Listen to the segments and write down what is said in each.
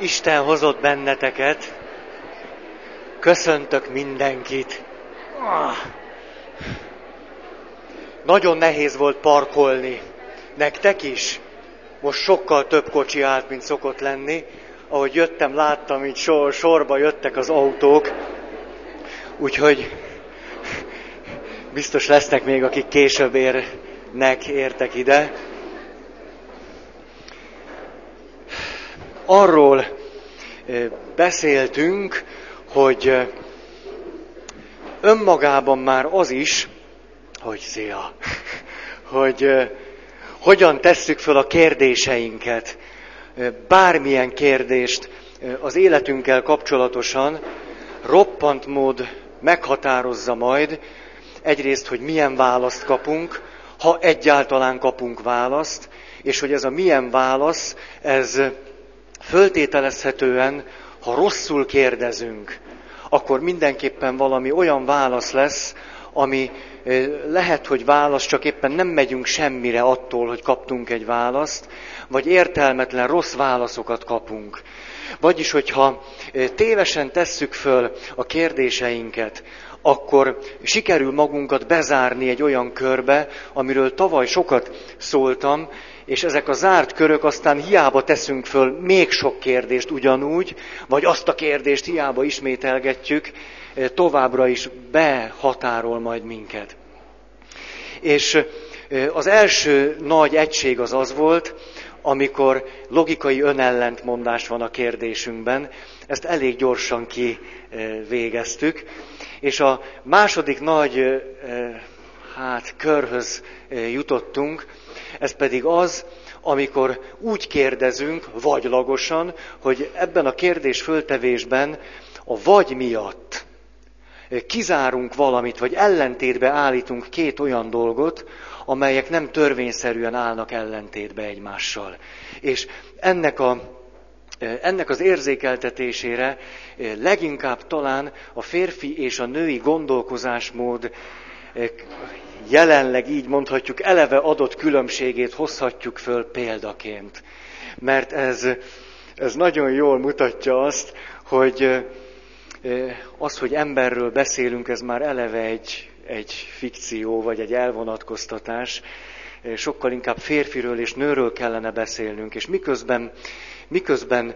Isten hozott benneteket. Köszöntök mindenkit. Nagyon nehéz volt parkolni. Nektek is? Most sokkal több kocsi állt, mint szokott lenni. Ahogy jöttem, láttam, hogy sor, sorba jöttek az autók. Úgyhogy biztos lesznek még, akik később érnek, értek ide. Arról beszéltünk, hogy önmagában már az is, hogy szia, hogy hogyan tesszük föl a kérdéseinket, bármilyen kérdést az életünkkel kapcsolatosan, roppant mód meghatározza majd egyrészt, hogy milyen választ kapunk, ha egyáltalán kapunk választ, és hogy ez a milyen válasz, ez föltételezhetően, ha rosszul kérdezünk, akkor mindenképpen valami olyan válasz lesz, ami lehet, hogy válasz, csak éppen nem megyünk semmire attól, hogy kaptunk egy választ, vagy értelmetlen rossz válaszokat kapunk. Vagyis, hogyha tévesen tesszük föl a kérdéseinket, akkor sikerül magunkat bezárni egy olyan körbe, amiről tavaly sokat szóltam, és ezek a zárt körök aztán hiába teszünk föl még sok kérdést ugyanúgy, vagy azt a kérdést hiába ismételgetjük, továbbra is behatárol majd minket. És az első nagy egység az az volt, amikor logikai önellentmondás van a kérdésünkben, ezt elég gyorsan kivégeztük, és a második nagy hát, körhöz jutottunk, ez pedig az, amikor úgy kérdezünk, vagylagosan, hogy ebben a kérdés föltevésben a vagy miatt kizárunk valamit, vagy ellentétbe állítunk két olyan dolgot, amelyek nem törvényszerűen állnak ellentétbe egymással. És ennek a ennek az érzékeltetésére leginkább talán a férfi és a női gondolkozásmód jelenleg így mondhatjuk, eleve adott különbségét hozhatjuk föl példaként. Mert ez, ez nagyon jól mutatja azt, hogy az, hogy emberről beszélünk, ez már eleve egy, egy fikció, vagy egy elvonatkoztatás. Sokkal inkább férfiről és nőről kellene beszélnünk, és miközben, miközben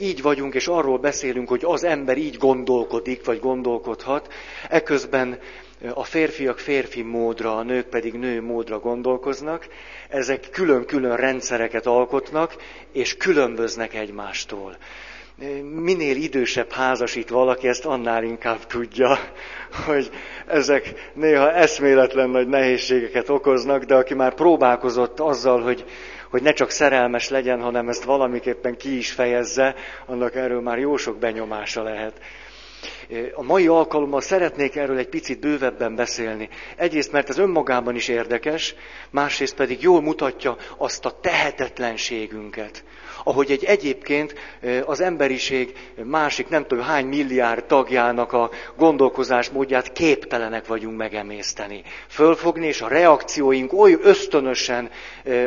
így vagyunk, és arról beszélünk, hogy az ember így gondolkodik, vagy gondolkodhat, eközben a férfiak férfi módra, a nők pedig nő módra gondolkoznak, ezek külön-külön rendszereket alkotnak, és különböznek egymástól. Minél idősebb házasít valaki, ezt annál inkább tudja, hogy ezek néha eszméletlen nagy nehézségeket okoznak, de aki már próbálkozott azzal, hogy, hogy ne csak szerelmes legyen, hanem ezt valamiképpen ki is fejezze, annak erről már jó sok benyomása lehet. A mai alkalommal szeretnék erről egy picit bővebben beszélni. Egyrészt, mert ez önmagában is érdekes, másrészt pedig jól mutatja azt a tehetetlenségünket, ahogy egy egyébként az emberiség másik nem tudom hány milliárd tagjának a gondolkozás módját képtelenek vagyunk megemészteni. Fölfogni, és a reakcióink oly ösztönösen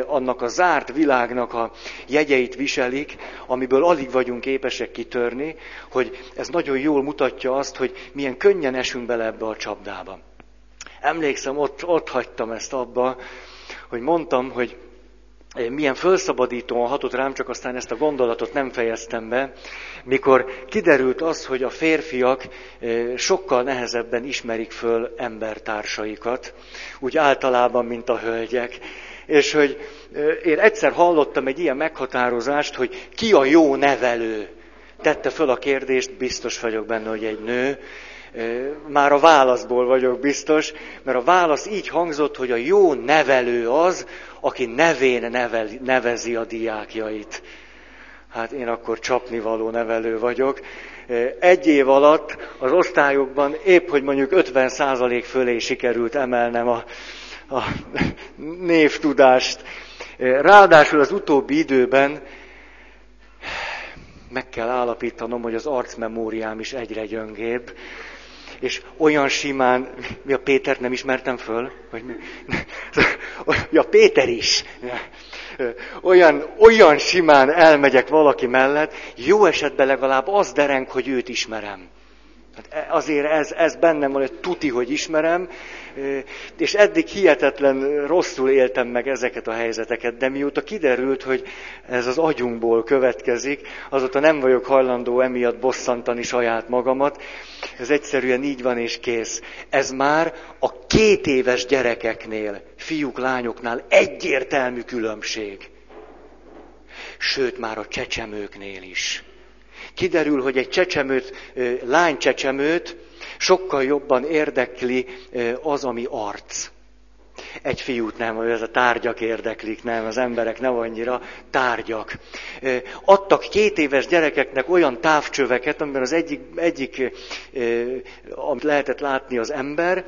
annak a zárt világnak a jegyeit viselik, amiből alig vagyunk képesek kitörni, hogy ez nagyon jól mutatja azt, hogy milyen könnyen esünk bele ebbe a csapdába. Emlékszem, ott, ott hagytam ezt abba, hogy mondtam, hogy milyen felszabadítóan hatott rám, csak aztán ezt a gondolatot nem fejeztem be, mikor kiderült az, hogy a férfiak sokkal nehezebben ismerik föl embertársaikat, úgy általában, mint a hölgyek. És hogy én egyszer hallottam egy ilyen meghatározást, hogy ki a jó nevelő. Tette föl a kérdést, biztos vagyok benne, hogy egy nő, már a válaszból vagyok biztos, mert a válasz így hangzott, hogy a jó nevelő az, aki nevén nevel, nevezi a diákjait. Hát én akkor csapnivaló nevelő vagyok. Egy év alatt az osztályokban épp, hogy mondjuk 50% fölé sikerült emelnem a, a névtudást. Ráadásul az utóbbi időben meg kell állapítanom, hogy az arcmemóriám is egyre gyöngébb és olyan simán, mi a Pétert nem ismertem föl? Vagy mi? Ja, Péter is. olyan, olyan simán elmegyek valaki mellett, jó esetben legalább az dereng, hogy őt ismerem. Hát e, azért ez, ez bennem van, hogy tuti, hogy ismerem, és eddig hihetetlen rosszul éltem meg ezeket a helyzeteket, de mióta kiderült, hogy ez az agyunkból következik, azóta nem vagyok hajlandó emiatt bosszantani saját magamat. Ez egyszerűen így van és kész. Ez már a két éves gyerekeknél, fiúk, lányoknál egyértelmű különbség. Sőt, már a csecsemőknél is. Kiderül, hogy egy csecsemőt, lány csecsemőt sokkal jobban érdekli az, ami arc. Egy fiút nem, ez a tárgyak érdeklik, nem, az emberek nem annyira tárgyak. Adtak két éves gyerekeknek olyan távcsöveket, amiben az egyik, egyik amit lehetett látni az ember,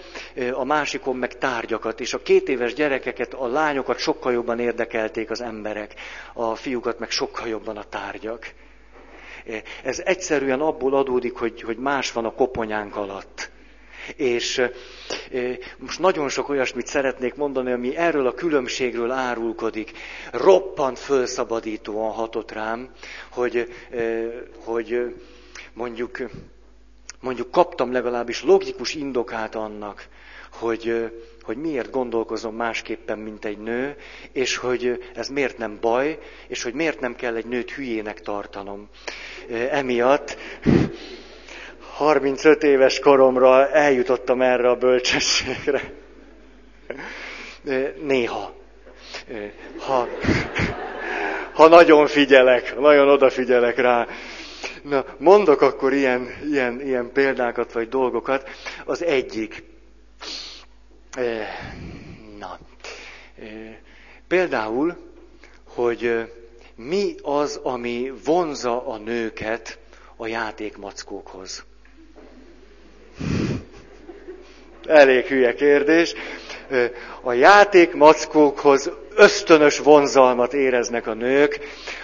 a másikon meg tárgyakat, és a két éves gyerekeket, a lányokat sokkal jobban érdekelték az emberek, a fiúkat meg sokkal jobban a tárgyak. Ez egyszerűen abból adódik, hogy, hogy más van a koponyánk alatt. És most nagyon sok olyasmit szeretnék mondani, ami erről a különbségről árulkodik. Roppant fölszabadítóan hatott rám, hogy, hogy mondjuk, mondjuk kaptam legalábbis logikus indokát annak, hogy, hogy miért gondolkozom másképpen, mint egy nő, és hogy ez miért nem baj, és hogy miért nem kell egy nőt hülyének tartanom. Emiatt 35 éves koromra eljutottam erre a bölcsességre. Néha. Ha, ha nagyon figyelek, nagyon odafigyelek rá. Na, mondok akkor ilyen, ilyen, ilyen példákat vagy dolgokat. Az egyik, Na, például, hogy mi az, ami vonza a nőket a játékmackókhoz? Elég hülye kérdés. A játékmackókhoz ösztönös vonzalmat éreznek a nők,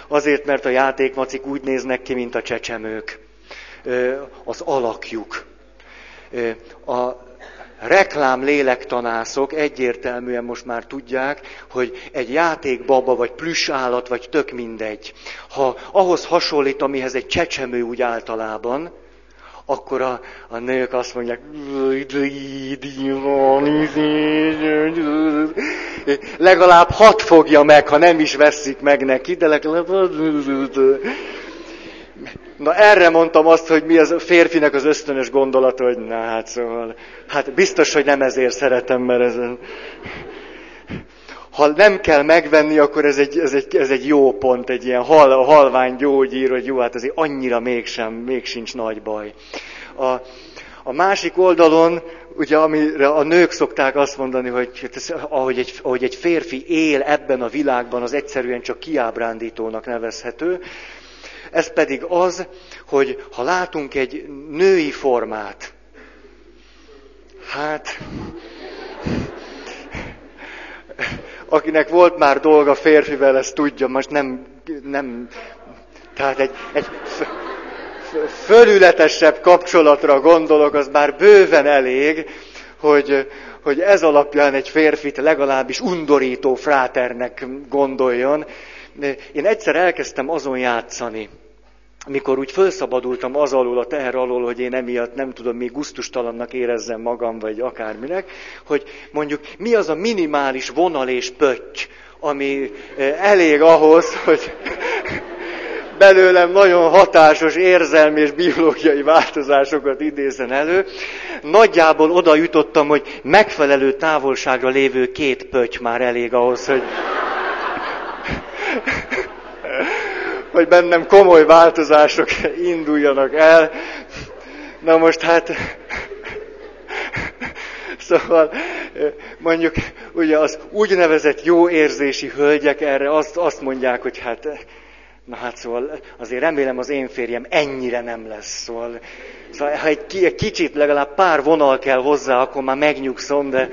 azért, mert a játékmacik úgy néznek ki, mint a csecsemők. Az alakjuk. A reklám lélektanászok egyértelműen most már tudják, hogy egy játékbaba, vagy plüssállat, vagy tök mindegy. Ha ahhoz hasonlít, amihez egy csecsemő úgy általában, akkor a, a nők azt mondják, legalább hat fogja meg, ha nem is veszik meg neki, de legalább... Na erre mondtam azt, hogy mi az a férfinek az ösztönös gondolata, hogy na hát szóval, hát biztos, hogy nem ezért szeretem, mert ez... Ha nem kell megvenni, akkor ez egy, ez egy, ez egy jó pont, egy ilyen hal, halvány gyógyír, hogy jó, hát azért annyira mégsem, még sincs nagy baj. A, a másik oldalon, ugye amire a nők szokták azt mondani, hogy hát ez, ahogy, egy, ahogy egy férfi él ebben a világban, az egyszerűen csak kiábrándítónak nevezhető. Ez pedig az, hogy ha látunk egy női formát, hát akinek volt már dolga férfivel, ezt tudja, most nem, nem tehát egy, egy fölületesebb kapcsolatra gondolok, az már bőven elég, hogy, hogy ez alapján egy férfit legalábbis undorító fráternek gondoljon, én egyszer elkezdtem azon játszani, mikor úgy felszabadultam az alól, a teher alól, hogy én emiatt nem tudom, még guztustalannak érezzem magam, vagy akárminek, hogy mondjuk mi az a minimális vonal és pötty, ami eh, elég ahhoz, hogy belőlem nagyon hatásos érzelmi és biológiai változásokat idézen elő. Nagyjából oda jutottam, hogy megfelelő távolságra lévő két pötty már elég ahhoz, hogy hogy bennem komoly változások induljanak el. Na most hát, szóval mondjuk ugye az úgynevezett jó érzési hölgyek erre azt, azt mondják, hogy hát, na hát szóval azért remélem az én férjem ennyire nem lesz. Szóval, szóval ha egy, egy kicsit legalább pár vonal kell hozzá, akkor már megnyugszom, de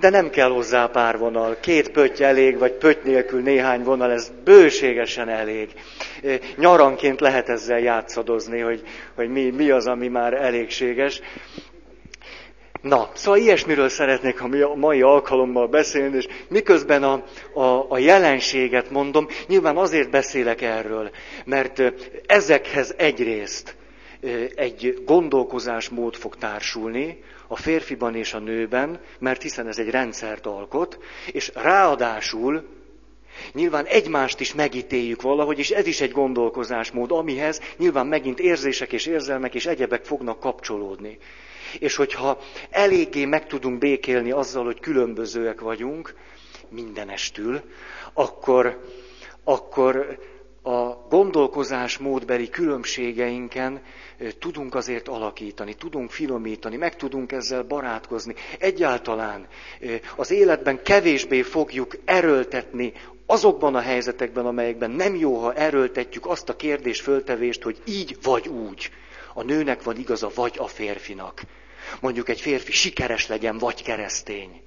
de nem kell hozzá pár vonal. Két pötty elég, vagy pötty nélkül néhány vonal, ez bőségesen elég. Nyaranként lehet ezzel játszadozni, hogy, hogy mi, mi az, ami már elégséges. Na, szóval ilyesmiről szeretnék a mai alkalommal beszélni, és miközben a, a, a jelenséget mondom, nyilván azért beszélek erről, mert ezekhez egyrészt egy gondolkozásmód fog társulni, a férfiban és a nőben, mert hiszen ez egy rendszert alkot, és ráadásul nyilván egymást is megítéljük valahogy, és ez is egy gondolkozásmód, amihez nyilván megint érzések és érzelmek és egyebek fognak kapcsolódni. És hogyha eléggé meg tudunk békélni azzal, hogy különbözőek vagyunk, mindenestül, akkor, akkor a gondolkozásmódbeli különbségeinken tudunk azért alakítani, tudunk finomítani, meg tudunk ezzel barátkozni. Egyáltalán az életben kevésbé fogjuk erőltetni azokban a helyzetekben, amelyekben nem jó, ha erőltetjük azt a kérdés föltevést, hogy így vagy úgy. A nőnek van igaza, vagy a férfinak. Mondjuk egy férfi sikeres legyen, vagy keresztény.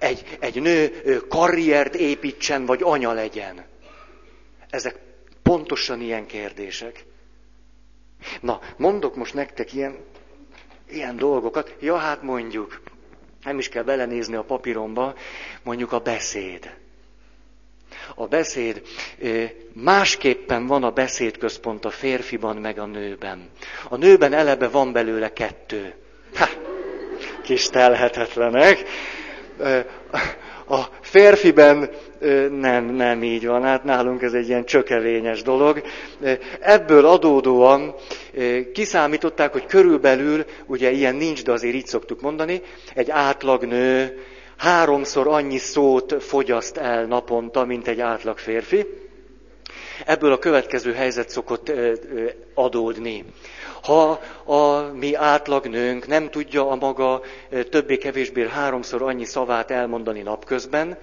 Egy, egy nő karriert építsen, vagy anya legyen. Ezek pontosan ilyen kérdések. Na, mondok most nektek ilyen, ilyen dolgokat. Ja, hát mondjuk, nem is kell belenézni a papíromba, mondjuk a beszéd. A beszéd, másképpen van a beszédközpont a férfiban meg a nőben. A nőben eleve van belőle kettő. Ha, kis telhetetlenek. A férfiben nem, nem így van, hát nálunk ez egy ilyen csökevényes dolog. Ebből adódóan kiszámították, hogy körülbelül, ugye ilyen nincs, de azért így szoktuk mondani, egy átlag nő háromszor annyi szót fogyaszt el naponta, mint egy átlag férfi. Ebből a következő helyzet szokott adódni. Ha a mi átlagnőnk nem tudja a maga többé-kevésbé háromszor annyi szavát elmondani napközben,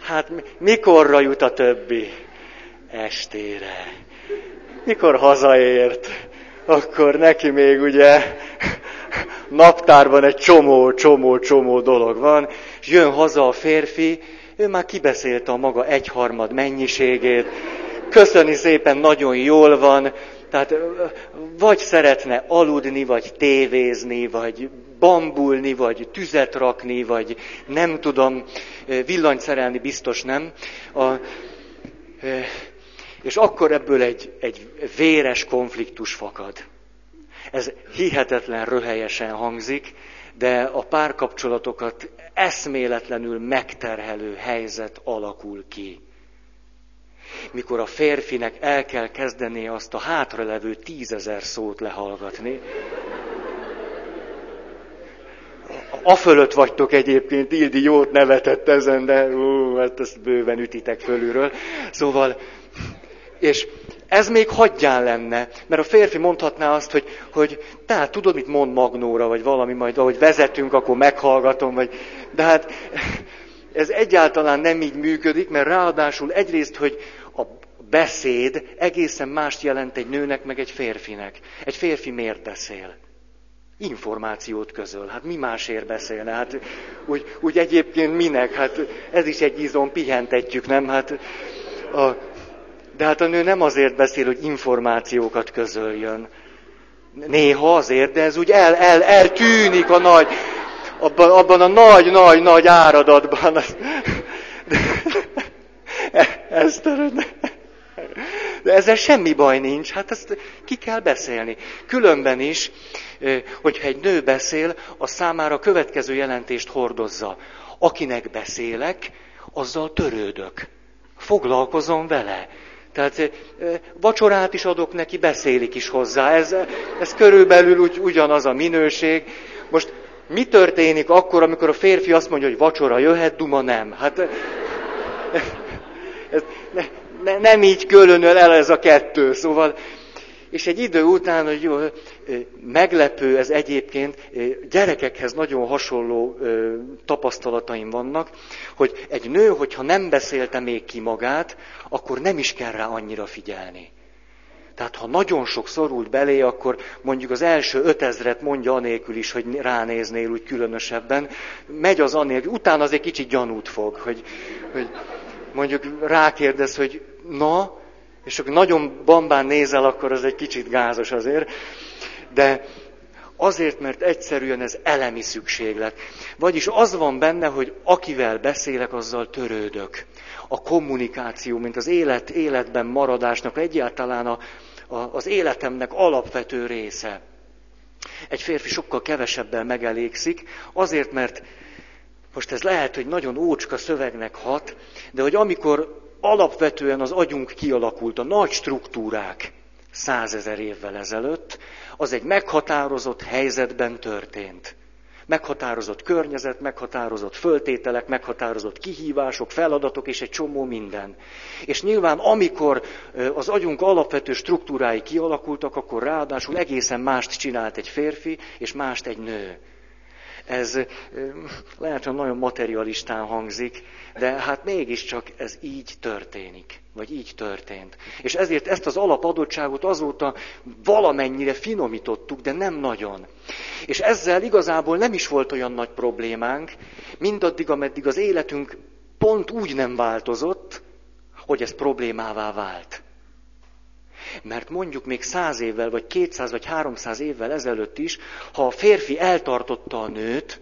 hát mikorra jut a többi? Estére. Mikor hazaért, akkor neki még ugye naptárban egy csomó, csomó, csomó dolog van, és jön haza a férfi, ő már kibeszélte a maga egyharmad mennyiségét, köszöni szépen, nagyon jól van, tehát vagy szeretne aludni, vagy tévézni, vagy bambulni, vagy tüzet rakni, vagy nem tudom, villanyt szerelni biztos nem. A, és akkor ebből egy, egy véres konfliktus fakad. Ez hihetetlen röhelyesen hangzik, de a párkapcsolatokat eszméletlenül megterhelő helyzet alakul ki mikor a férfinek el kell kezdeni azt a hátralevő tízezer szót lehallgatni. A fölött vagytok egyébként, Ildi jót nevetett ezen, de ú, hát ezt bőven ütitek fölülről. Szóval, és ez még hagyján lenne, mert a férfi mondhatná azt, hogy, hogy tehát tudod, mit mond Magnóra, vagy valami majd, ahogy vezetünk, akkor meghallgatom, vagy, de hát ez egyáltalán nem így működik, mert ráadásul egyrészt, hogy beszéd egészen mást jelent egy nőnek, meg egy férfinek. Egy férfi miért beszél? Információt közöl. Hát mi másért beszélne? Hát úgy, úgy egyébként minek? Hát ez is egy izom, pihentetjük, nem? Hát a, de hát a nő nem azért beszél, hogy információkat közöljön. Néha azért, de ez úgy el, el, eltűnik a nagy, abban, abban a nagy, nagy, nagy áradatban. De, ezt de ezzel semmi baj nincs, hát ezt ki kell beszélni. Különben is, hogyha egy nő beszél, a számára következő jelentést hordozza. Akinek beszélek, azzal törődök. Foglalkozom vele. Tehát vacsorát is adok neki, beszélik is hozzá. Ez, ez körülbelül úgy, ugyanaz a minőség. Most mi történik akkor, amikor a férfi azt mondja, hogy vacsora jöhet, duma nem? Hát ez ne, ne, nem így különöl el ez a kettő. Szóval, és egy idő után, hogy jó, meglepő ez egyébként, gyerekekhez nagyon hasonló tapasztalataim vannak, hogy egy nő, hogyha nem beszélte még ki magát, akkor nem is kell rá annyira figyelni. Tehát ha nagyon sok szorult belé, akkor mondjuk az első ötezret mondja anélkül is, hogy ránéznél úgy különösebben. Megy az anélkül, utána azért kicsit gyanút fog, hogy, hogy mondjuk rákérdez, hogy na, és akkor nagyon bambán nézel, akkor az egy kicsit gázos azért. De azért, mert egyszerűen ez elemi szükséglet. Vagyis az van benne, hogy akivel beszélek, azzal törődök. A kommunikáció, mint az élet, életben maradásnak egyáltalán a, a, az életemnek alapvető része. Egy férfi sokkal kevesebbel megelégszik, azért, mert most ez lehet, hogy nagyon ócska szövegnek hat, de hogy amikor alapvetően az agyunk kialakult, a nagy struktúrák százezer évvel ezelőtt, az egy meghatározott helyzetben történt. Meghatározott környezet, meghatározott föltételek, meghatározott kihívások, feladatok és egy csomó minden. És nyilván amikor az agyunk alapvető struktúrái kialakultak, akkor ráadásul egészen mást csinált egy férfi, és mást egy nő. Ez lehet, hogy nagyon materialistán hangzik, de hát mégiscsak ez így történik, vagy így történt. És ezért ezt az alapadottságot azóta valamennyire finomítottuk, de nem nagyon. És ezzel igazából nem is volt olyan nagy problémánk, mindaddig, ameddig az életünk pont úgy nem változott, hogy ez problémává vált. Mert mondjuk még száz évvel, vagy kétszáz, vagy háromszáz évvel ezelőtt is, ha a férfi eltartotta a nőt,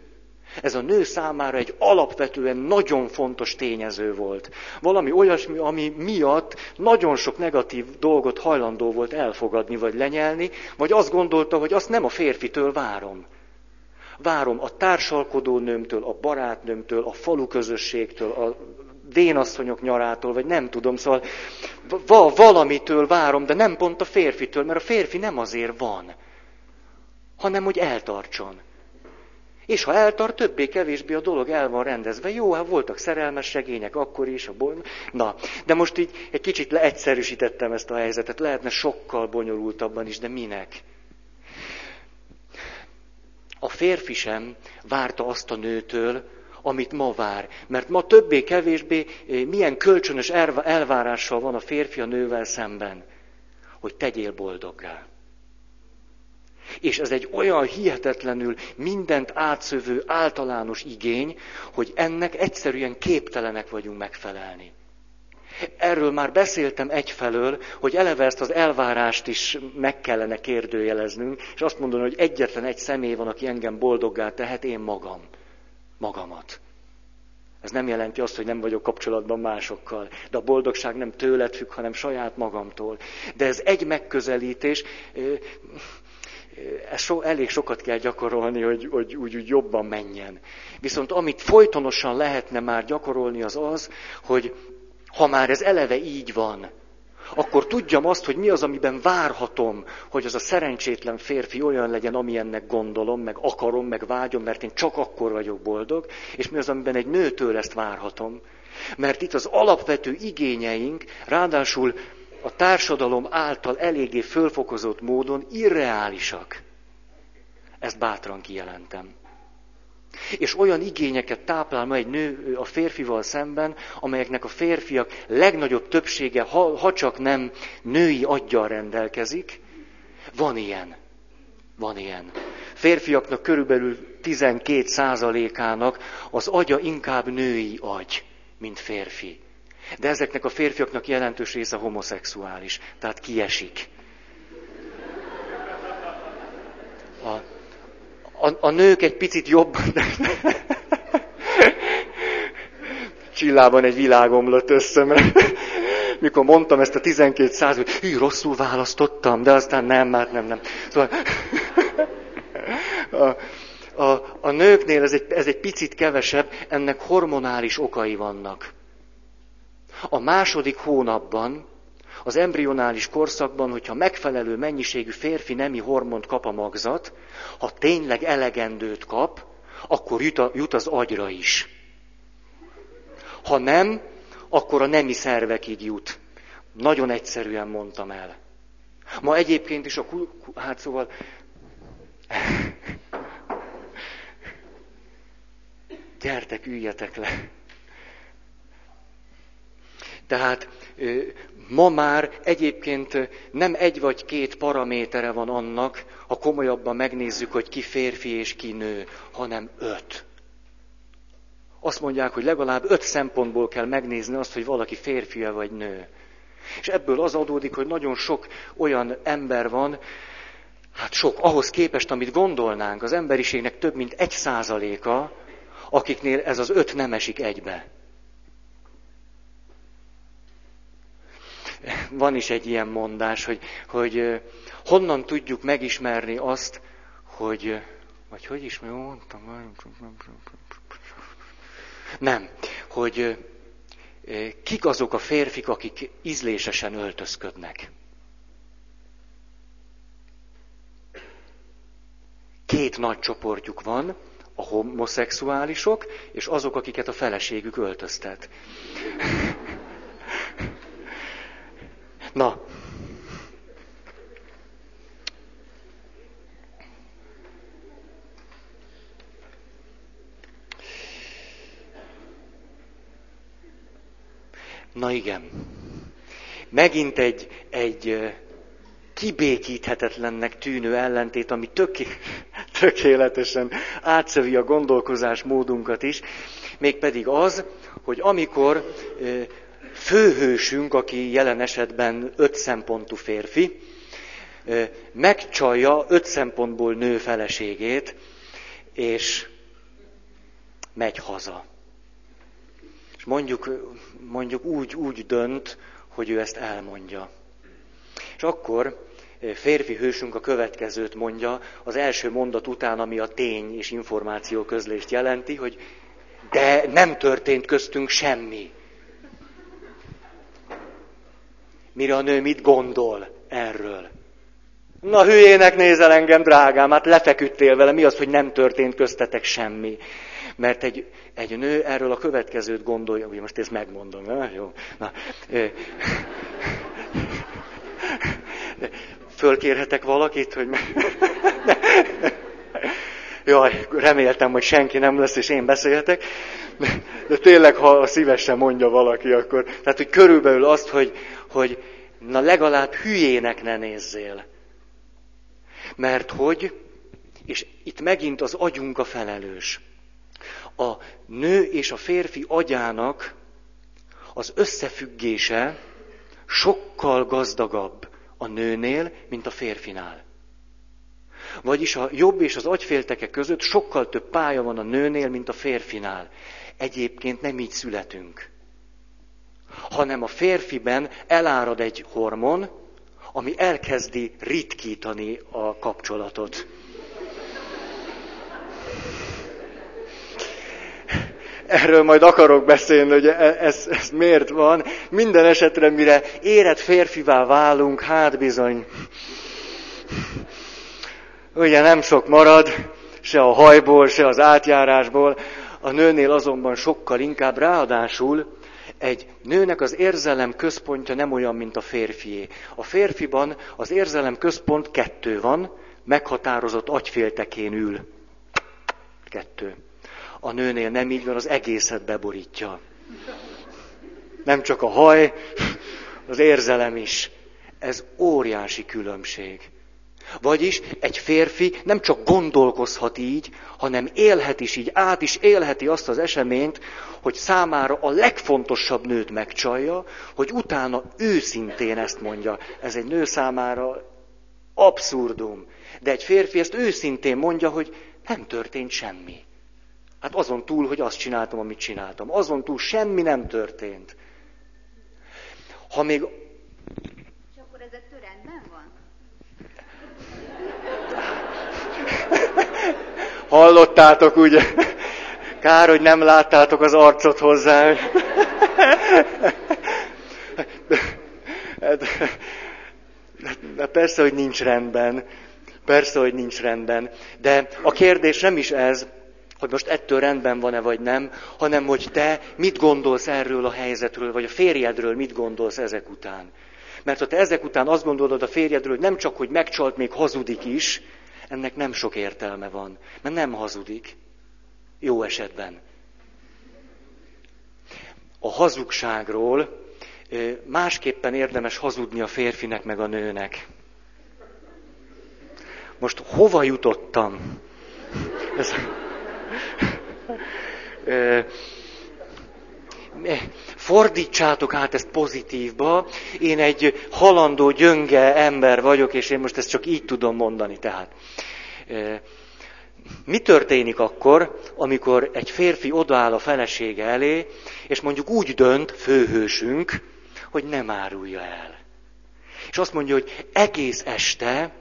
ez a nő számára egy alapvetően nagyon fontos tényező volt. Valami olyasmi, ami miatt nagyon sok negatív dolgot hajlandó volt elfogadni vagy lenyelni, vagy azt gondolta, hogy azt nem a férfitől várom. Várom a társalkodó nőmtől, a barátnőmtől, a falu közösségtől, a vénasszonyok nyarától, vagy nem tudom, szóval va- valamitől várom, de nem pont a férfitől, mert a férfi nem azért van, hanem hogy eltartson. És ha eltart, többé-kevésbé a dolog el van rendezve. Jó, hát voltak szerelmes segények akkor is. A boly... Na, de most így egy kicsit leegyszerűsítettem ezt a helyzetet. Lehetne sokkal bonyolultabban is, de minek? A férfi sem várta azt a nőtől, amit ma vár. Mert ma többé-kevésbé eh, milyen kölcsönös elvárással van a férfi a nővel szemben, hogy tegyél boldoggá. És ez egy olyan hihetetlenül mindent átszövő általános igény, hogy ennek egyszerűen képtelenek vagyunk megfelelni. Erről már beszéltem egyfelől, hogy eleve ezt az elvárást is meg kellene kérdőjeleznünk, és azt mondani, hogy egyetlen egy személy van, aki engem boldoggá tehet, én magam magamat. Ez nem jelenti azt, hogy nem vagyok kapcsolatban másokkal. De a boldogság nem tőled függ, hanem saját magamtól. De ez egy megközelítés, ez so, elég sokat kell gyakorolni, hogy, hogy úgy, úgy jobban menjen. Viszont amit folytonosan lehetne már gyakorolni, az az, hogy ha már ez eleve így van, akkor tudjam azt, hogy mi az, amiben várhatom, hogy az a szerencsétlen férfi olyan legyen, amilyennek gondolom, meg akarom, meg vágyom, mert én csak akkor vagyok boldog, és mi az, amiben egy nőtől ezt várhatom. Mert itt az alapvető igényeink, ráadásul a társadalom által eléggé fölfokozott módon irreálisak. Ezt bátran kijelentem. És olyan igényeket táplál ma egy nő a férfival szemben, amelyeknek a férfiak legnagyobb többsége, ha, ha csak nem női aggyal rendelkezik, van ilyen. Van ilyen. Férfiaknak körülbelül 12 százalékának az agya inkább női agy, mint férfi. De ezeknek a férfiaknak jelentős része homoszexuális, tehát kiesik. A, a, a nők egy picit jobb. Csillában egy világ omlott össze, mert mikor mondtam ezt a 12 száz, hogy hű, rosszul választottam, de aztán nem, hát nem, nem. Szóval, a, a, a nőknél ez egy, ez egy picit kevesebb, ennek hormonális okai vannak. A második hónapban, az embrionális korszakban, hogyha megfelelő mennyiségű férfi nemi hormont kap a magzat, ha tényleg elegendőt kap, akkor jut, a, jut az agyra is. Ha nem, akkor a nemi szervekig jut. Nagyon egyszerűen mondtam el. Ma egyébként is a... Hát szóval... Gyertek, üljetek le. Tehát ma már egyébként nem egy vagy két paramétere van annak, ha komolyabban megnézzük, hogy ki férfi és ki nő, hanem öt. Azt mondják, hogy legalább öt szempontból kell megnézni azt, hogy valaki férfi vagy nő. És ebből az adódik, hogy nagyon sok olyan ember van, hát sok, ahhoz képest, amit gondolnánk, az emberiségnek több mint egy százaléka, akiknél ez az öt nem esik egybe. Van is egy ilyen mondás, hogy, hogy honnan tudjuk megismerni azt, hogy, vagy hogy is mondtam, nem, hogy kik azok a férfik, akik ízlésesen öltözködnek. Két nagy csoportjuk van, a homoszexuálisok, és azok, akiket a feleségük öltöztet. Na. Na igen. Megint egy, egy kibékíthetetlennek tűnő ellentét, ami töké, tökéletesen átszövi a gondolkozás módunkat is, mégpedig az, hogy amikor főhősünk, aki jelen esetben öt szempontú férfi, megcsalja öt szempontból nő feleségét, és megy haza. És mondjuk, mondjuk úgy, úgy dönt, hogy ő ezt elmondja. És akkor férfi hősünk a következőt mondja, az első mondat után, ami a tény és információ közlést jelenti, hogy de nem történt köztünk semmi. Mire a nő mit gondol erről? Na hülyének nézel engem, drágám, hát lefeküdtél vele, mi az, hogy nem történt köztetek semmi? Mert egy, egy nő erről a következőt gondolja, ugye most ezt megmondom, na, jó? Na, Fölkérhetek valakit, hogy... Jaj, reméltem, hogy senki nem lesz, és én beszélhetek. De tényleg, ha szívesen mondja valaki, akkor... Tehát, hogy körülbelül azt, hogy, hogy na legalább hülyének ne nézzél. Mert hogy, és itt megint az agyunk a felelős. A nő és a férfi agyának az összefüggése sokkal gazdagabb a nőnél, mint a férfinál. Vagyis a jobb és az agyfélteke között sokkal több pálya van a nőnél, mint a férfinál. Egyébként nem így születünk. Hanem a férfiben elárad egy hormon, ami elkezdi ritkítani a kapcsolatot. erről majd akarok beszélni, hogy e- ez, ez miért van. Minden esetre, mire érett férfivá válunk, hát bizony, ugye nem sok marad, se a hajból, se az átjárásból, a nőnél azonban sokkal inkább, ráadásul egy nőnek az érzelem központja nem olyan, mint a férfié. A férfiban az érzelem központ kettő van, meghatározott agyféltekén ül. Kettő. A nőnél nem így van, az egészet beborítja. Nem csak a haj, az érzelem is. Ez óriási különbség. Vagyis egy férfi nem csak gondolkozhat így, hanem élhet is így, át is élheti azt az eseményt, hogy számára a legfontosabb nőt megcsalja, hogy utána őszintén ezt mondja. Ez egy nő számára abszurdum. De egy férfi ezt őszintén mondja, hogy nem történt semmi. Hát azon túl, hogy azt csináltam, amit csináltam. Azon túl semmi nem történt. Ha még... És akkor ez rendben van? Hallottátok, ugye? Kár, hogy nem láttátok az arcot hozzá. Hát, de persze, hogy nincs rendben. Persze, hogy nincs rendben. De a kérdés nem is ez, hogy most ettől rendben van-e vagy nem, hanem hogy te mit gondolsz erről a helyzetről, vagy a férjedről mit gondolsz ezek után. Mert ha te ezek után azt gondolod a férjedről, hogy nem csak, hogy megcsalt, még hazudik is, ennek nem sok értelme van, mert nem hazudik. Jó esetben. A hazugságról másképpen érdemes hazudni a férfinek meg a nőnek. Most hova jutottam? Ez fordítsátok át ezt pozitívba, én egy halandó, gyönge ember vagyok, és én most ezt csak így tudom mondani. Tehát mi történik akkor, amikor egy férfi odaáll a felesége elé, és mondjuk úgy dönt, főhősünk, hogy nem árulja el. És azt mondja, hogy egész este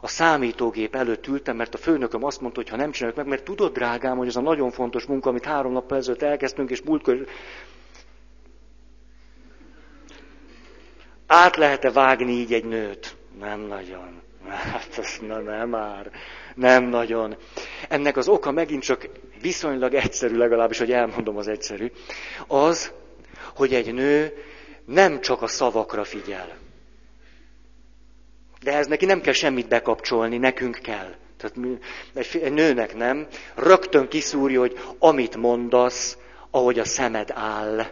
a számítógép előtt ültem, mert a főnököm azt mondta, hogy ha nem csináljuk meg, mert tudod, drágám, hogy ez a nagyon fontos munka, amit három nap ezelőtt elkezdtünk, és múltkor... Át lehet-e vágni így egy nőt? Nem nagyon. Hát az, na nem már. Nem nagyon. Ennek az oka megint csak viszonylag egyszerű, legalábbis, hogy elmondom az egyszerű, az, hogy egy nő nem csak a szavakra figyel. De ez neki nem kell semmit bekapcsolni, nekünk kell. Tehát egy nőnek nem. Rögtön kiszúrja, hogy amit mondasz, ahogy a szemed áll,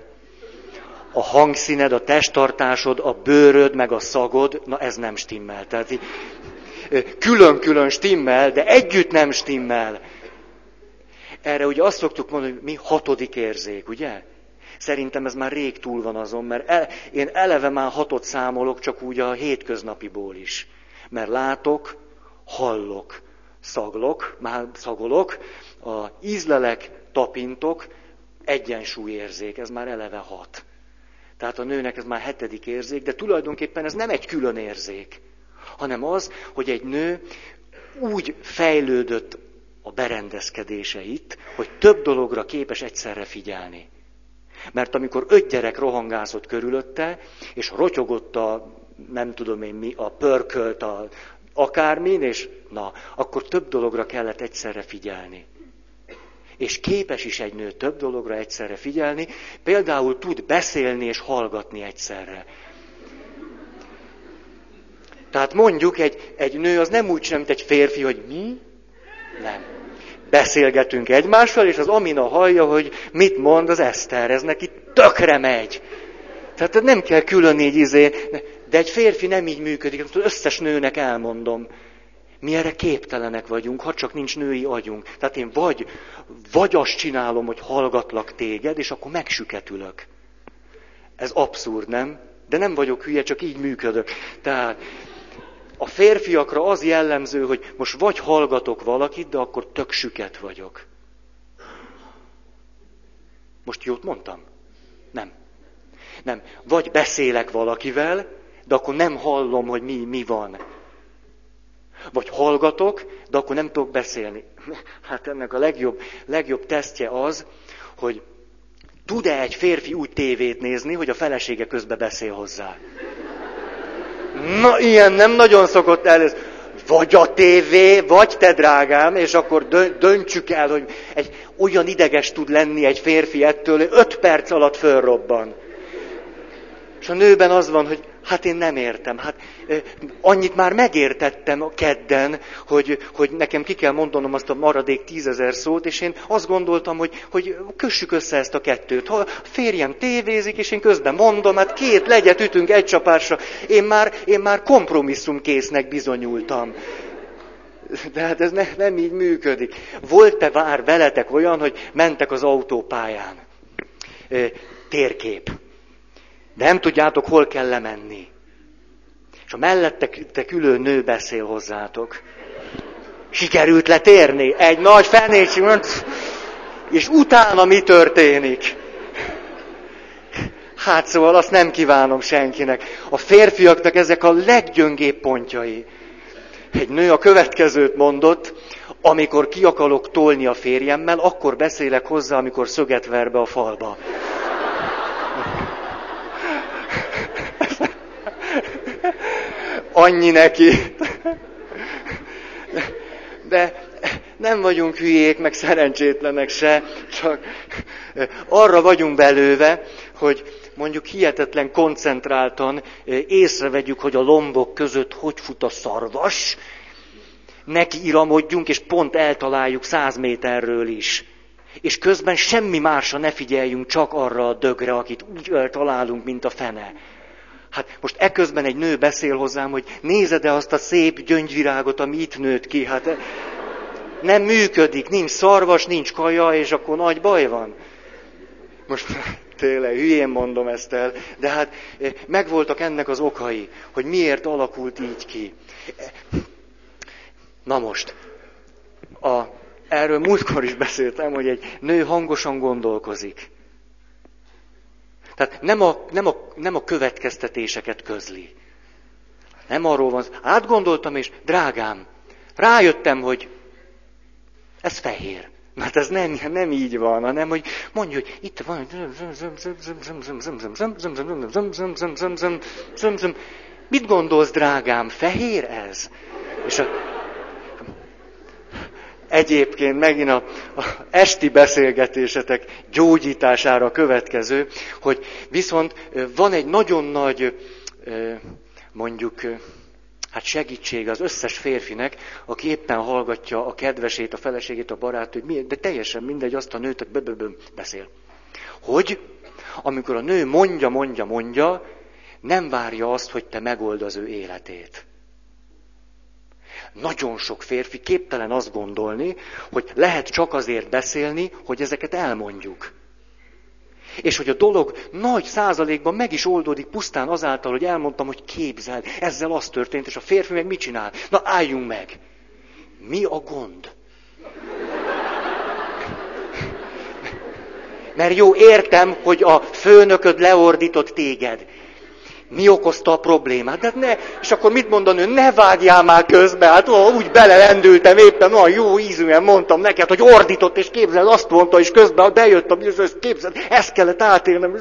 a hangszíned, a testtartásod, a bőröd, meg a szagod, na ez nem stimmel. Tehát külön-külön stimmel, de együtt nem stimmel. Erre ugye azt szoktuk mondani, hogy mi hatodik érzék, ugye? Szerintem ez már rég túl van azon, mert el, én eleve már hatot számolok, csak úgy a hétköznapiból is. Mert látok, hallok, szaglok, már szagolok, a ízlelek, tapintok, egyensúlyérzék, ez már eleve hat. Tehát a nőnek ez már hetedik érzék, de tulajdonképpen ez nem egy külön érzék, hanem az, hogy egy nő úgy fejlődött a berendezkedése itt, hogy több dologra képes egyszerre figyelni. Mert amikor öt gyerek rohangázott körülötte, és rotyogott a, nem tudom én mi, a pörkölt, a akármin, és na, akkor több dologra kellett egyszerre figyelni. És képes is egy nő több dologra egyszerre figyelni, például tud beszélni és hallgatni egyszerre. Tehát mondjuk egy, egy nő az nem úgy sem, mint egy férfi, hogy mi? Nem. Beszélgetünk egymással, és az Amina hallja, hogy mit mond az Eszter, ez neki tökre megy. Tehát nem kell külön így izé, de egy férfi nem így működik, az összes nőnek elmondom. Mi erre képtelenek vagyunk, ha csak nincs női agyunk. Tehát én vagy, vagy azt csinálom, hogy hallgatlak téged, és akkor megsüketülök. Ez abszurd, nem? De nem vagyok hülye, csak így működök. Tehát a férfiakra az jellemző, hogy most vagy hallgatok valakit, de akkor tök süket vagyok. Most jót mondtam? Nem. Nem. Vagy beszélek valakivel, de akkor nem hallom, hogy mi, mi van. Vagy hallgatok, de akkor nem tudok beszélni. Hát ennek a legjobb, legjobb tesztje az, hogy tud-e egy férfi úgy tévét nézni, hogy a felesége közbe beszél hozzá. Na, ilyen nem nagyon szokott el. Vagy a tévé, vagy te drágám, és akkor döntsük el, hogy egy olyan ideges tud lenni egy férfi ettől, hogy öt perc alatt fölrobban. És a nőben az van, hogy hát én nem értem. Hát annyit már megértettem a kedden, hogy, hogy nekem ki kell mondanom azt a maradék tízezer szót, és én azt gondoltam, hogy, hogy kössük össze ezt a kettőt. Ha férjem tévézik, és én közben mondom, hát két legyet ütünk egy csapásra, én már, én már kompromisszumkésznek bizonyultam. De hát ez ne, nem így működik. Volt-e vár veletek olyan, hogy mentek az autópályán? Térkép de nem tudjátok, hol kell lemenni. És a mellettek ülő nő beszél hozzátok. Sikerült letérni. Egy nagy fenécs, és utána mi történik? Hát szóval azt nem kívánom senkinek. A férfiaknak ezek a leggyöngébb pontjai. Egy nő a következőt mondott, amikor ki akarok tolni a férjemmel, akkor beszélek hozzá, amikor szöget ver be a falba. Annyi neki. De nem vagyunk hülyék, meg szerencsétlenek se, csak arra vagyunk belőve, hogy mondjuk hihetetlen koncentráltan észrevegyük, hogy a lombok között hogy fut a szarvas, neki iramodjunk, és pont eltaláljuk száz méterről is. És közben semmi másra ne figyeljünk, csak arra a dögre, akit úgy találunk, mint a fene. Hát most eközben egy nő beszél hozzám, hogy nézed-e azt a szép gyöngyvirágot, ami itt nőtt ki? Hát eh, nem működik, nincs szarvas, nincs kaja, és akkor nagy baj van. Most Tényleg, hülyén mondom ezt el, de hát eh, megvoltak ennek az okai, hogy miért alakult így ki. Na most, a, erről múltkor is beszéltem, hogy egy nő hangosan gondolkozik. Tehát nem a, nem a, nem a következtetéseket közli. Nem arról van, átgondoltam, és drágám, rájöttem, hogy ez fehér. Mert ez nem, nem így van, hanem hogy mondja, hogy itt van, mit gondolsz, drágám, fehér ez? És a, egyébként megint a, a esti beszélgetésetek gyógyítására következő, hogy viszont van egy nagyon nagy, mondjuk, hát segítség az összes férfinek, aki éppen hallgatja a kedvesét, a feleségét, a barátét, de teljesen mindegy, azt a nőt, hogy beszél. Hogy amikor a nő mondja, mondja, mondja, nem várja azt, hogy te megold az ő életét. Nagyon sok férfi képtelen azt gondolni, hogy lehet csak azért beszélni, hogy ezeket elmondjuk. És hogy a dolog nagy százalékban meg is oldódik pusztán azáltal, hogy elmondtam, hogy képzel, ezzel az történt, és a férfi meg mit csinál? Na álljunk meg! Mi a gond? Mert jó, értem, hogy a főnököd leordított téged mi okozta a problémát. De hát ne, és akkor mit mondan ő? Ne vágjál már közbe, hát ó, úgy belelendültem éppen, olyan jó ízűen mondtam neked, hogy ordított, és képzeld, azt mondta, és közben bejött a bizonyos, képzeld, ezt kellett átélnem.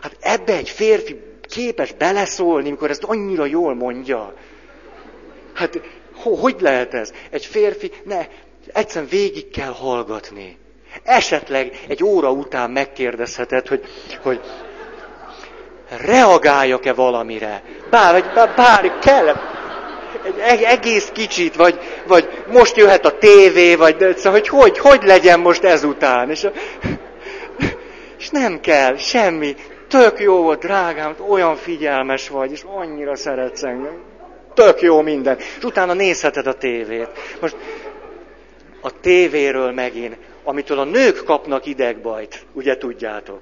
Hát ebbe egy férfi képes beleszólni, mikor ezt annyira jól mondja. Hát hogy lehet ez? Egy férfi, ne, egyszerűen végig kell hallgatni. Esetleg egy óra után megkérdezheted, hogy, hogy reagáljak-e valamire. Bár, bár, bár kell, egy egész kicsit, vagy, vagy most jöhet a tévé, vagy szóval, hogy, hogy hogy legyen most ezután. És, és nem kell, semmi. Tök jó volt, drágám, olyan figyelmes vagy, és annyira szeretsz engem. Tök jó minden. És utána nézheted a tévét. Most a tévéről megint, amitől a nők kapnak idegbajt, ugye tudjátok.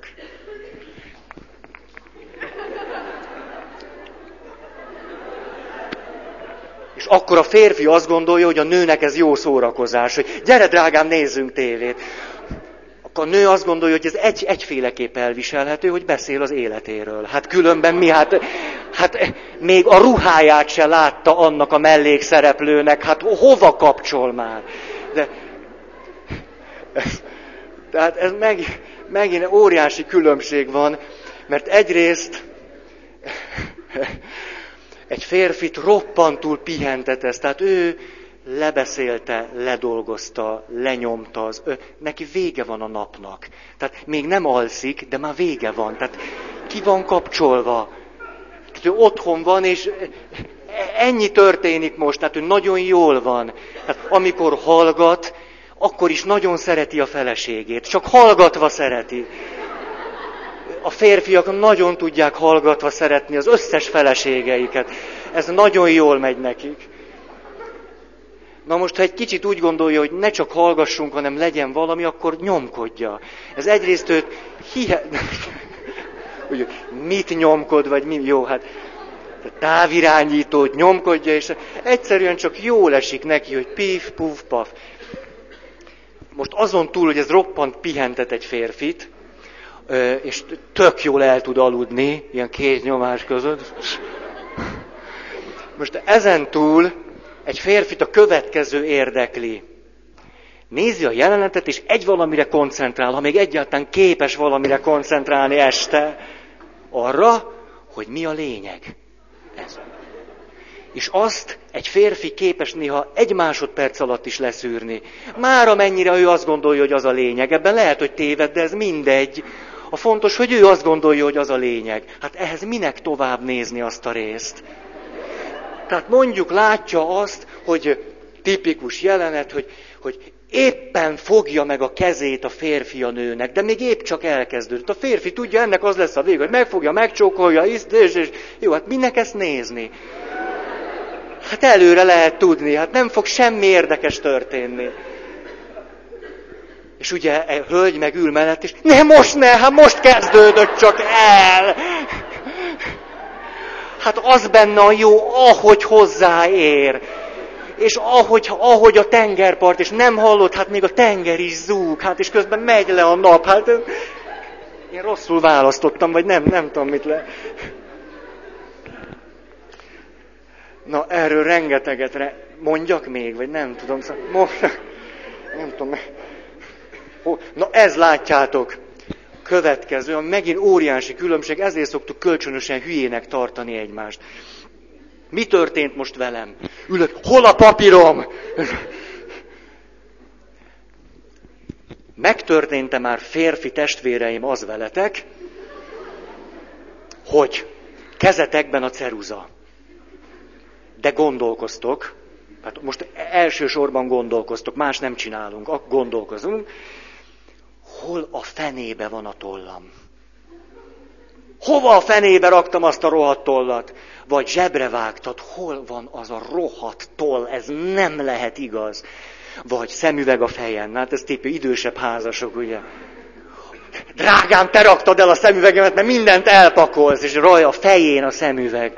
És akkor a férfi azt gondolja, hogy a nőnek ez jó szórakozás, hogy gyere drágám, nézzünk tévét. Akkor a nő azt gondolja, hogy ez egy, egyféleképp elviselhető, hogy beszél az életéről. Hát különben mi, hát, hát még a ruháját se látta annak a mellékszereplőnek, hát hova kapcsol már? De, tehát ez meg, megint óriási különbség van, mert egyrészt egy férfit roppantul pihentetesz, tehát ő lebeszélte, ledolgozta, lenyomta, az, ő, neki vége van a napnak. Tehát még nem alszik, de már vége van. Tehát ki van kapcsolva. Tehát ő otthon van, és ennyi történik most, tehát ő nagyon jól van. Tehát amikor hallgat, akkor is nagyon szereti a feleségét. Csak hallgatva szereti a férfiak nagyon tudják hallgatva szeretni az összes feleségeiket. Ez nagyon jól megy nekik. Na most, ha egy kicsit úgy gondolja, hogy ne csak hallgassunk, hanem legyen valami, akkor nyomkodja. Ez egyrészt őt hihe... Úgy, mit nyomkod, vagy mi? Jó, hát távirányítót nyomkodja, és egyszerűen csak jól esik neki, hogy pif, puf, paf. Most azon túl, hogy ez roppant pihentet egy férfit, és tök jól el tud aludni, ilyen két nyomás között. Most ezen túl egy férfit a következő érdekli. Nézi a jelenetet, és egy valamire koncentrál, ha még egyáltalán képes valamire koncentrálni este, arra, hogy mi a lényeg. Ez. És azt egy férfi képes néha egy másodperc alatt is leszűrni. Már amennyire ő azt gondolja, hogy az a lényeg. Ebben lehet, hogy téved, de ez mindegy. A fontos, hogy ő azt gondolja, hogy az a lényeg. Hát ehhez minek tovább nézni azt a részt? Tehát mondjuk látja azt, hogy tipikus jelenet, hogy, hogy éppen fogja meg a kezét a férfi a nőnek, de még épp csak elkezdődött. A férfi tudja, ennek az lesz a vége, hogy megfogja, megcsókolja, és, és, és jó, hát minek ezt nézni? Hát előre lehet tudni, hát nem fog semmi érdekes történni. És ugye egy hölgy meg ül mellett, és ne most ne, hát most kezdődött csak el. Hát az benne a jó, ahogy hozzáér. És ahogy, ahogy a tengerpart, és nem hallott, hát még a tenger is zúg, hát és közben megy le a nap, hát én rosszul választottam, vagy nem, nem tudom mit le. Na, erről rengeteget re... mondjak még, vagy nem tudom. Szóval, nem tudom. Na, ez látjátok. Következő, a megint óriási különbség, ezért szoktuk kölcsönösen hülyének tartani egymást. Mi történt most velem? Ülök, hol a papírom? Megtörténte már férfi testvéreim az veletek, hogy kezetekben a ceruza. De gondolkoztok, hát most elsősorban gondolkoztok, más nem csinálunk, gondolkozunk, hol a fenébe van a tollam? Hova a fenébe raktam azt a rohadt tollat? Vagy zsebre vágtad, hol van az a rohadt toll? Ez nem lehet igaz. Vagy szemüveg a fejen. Hát ez tépő idősebb házasok, ugye. Drágám, te raktad el a szemüvegemet, mert mindent elpakolsz, és raj a fején a szemüveg.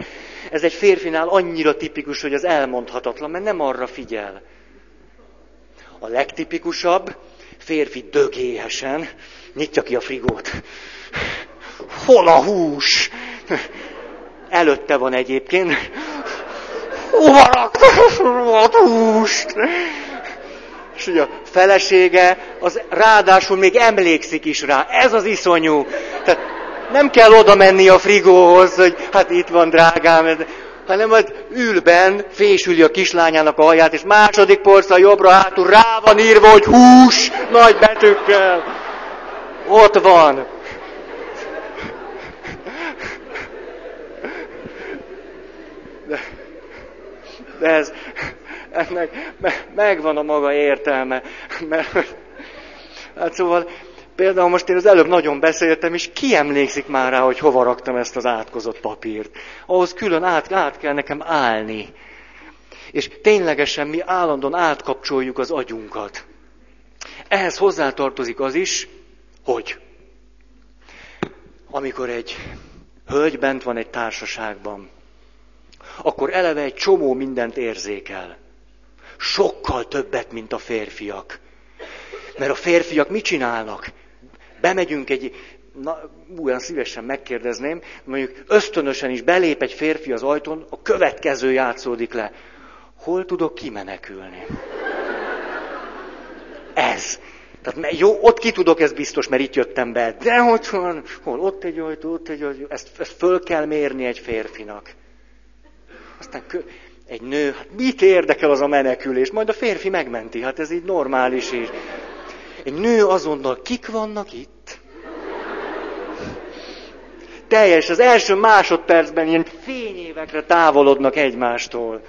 Ez egy férfinál annyira tipikus, hogy az elmondhatatlan, mert nem arra figyel. A legtipikusabb, férfi dögéhesen nyitja ki a frigót. Hol a hús? Előtte van egyébként. Hova a húst? És ugye a felesége, az ráadásul még emlékszik is rá. Ez az iszonyú. Tehát nem kell oda menni a frigóhoz, hogy hát itt van drágám, hanem majd ül benn, fésüli a kislányának a haját, és második porca jobbra hátul rá van írva, hogy hús, nagy betűkkel. Ott van. De, de ez, ennek megvan a maga értelme. Mert, hát szóval Például most én az előbb nagyon beszéltem, és ki emlékszik már rá, hogy hova raktam ezt az átkozott papírt. Ahhoz külön át, át kell nekem állni. És ténylegesen mi állandóan átkapcsoljuk az agyunkat. Ehhez hozzátartozik az is, hogy amikor egy hölgy bent van egy társaságban, akkor eleve egy csomó mindent érzékel. Sokkal többet, mint a férfiak. Mert a férfiak mit csinálnak? Bemegyünk egy, na, olyan szívesen megkérdezném, mondjuk ösztönösen is belép egy férfi az ajtón, a következő játszódik le. Hol tudok kimenekülni? Ez. Tehát jó, ott ki tudok, ez biztos, mert itt jöttem be. De hogy van, hol ott egy ajtó, ott egy ajtó. Ezt, ezt föl kell mérni egy férfinak. Aztán kö, egy nő, hát mit érdekel az a menekülés? Majd a férfi megmenti, hát ez így normális is. Egy nő azonnal, kik vannak itt? Teljes, az első másodpercben ilyen fényévekre távolodnak egymástól.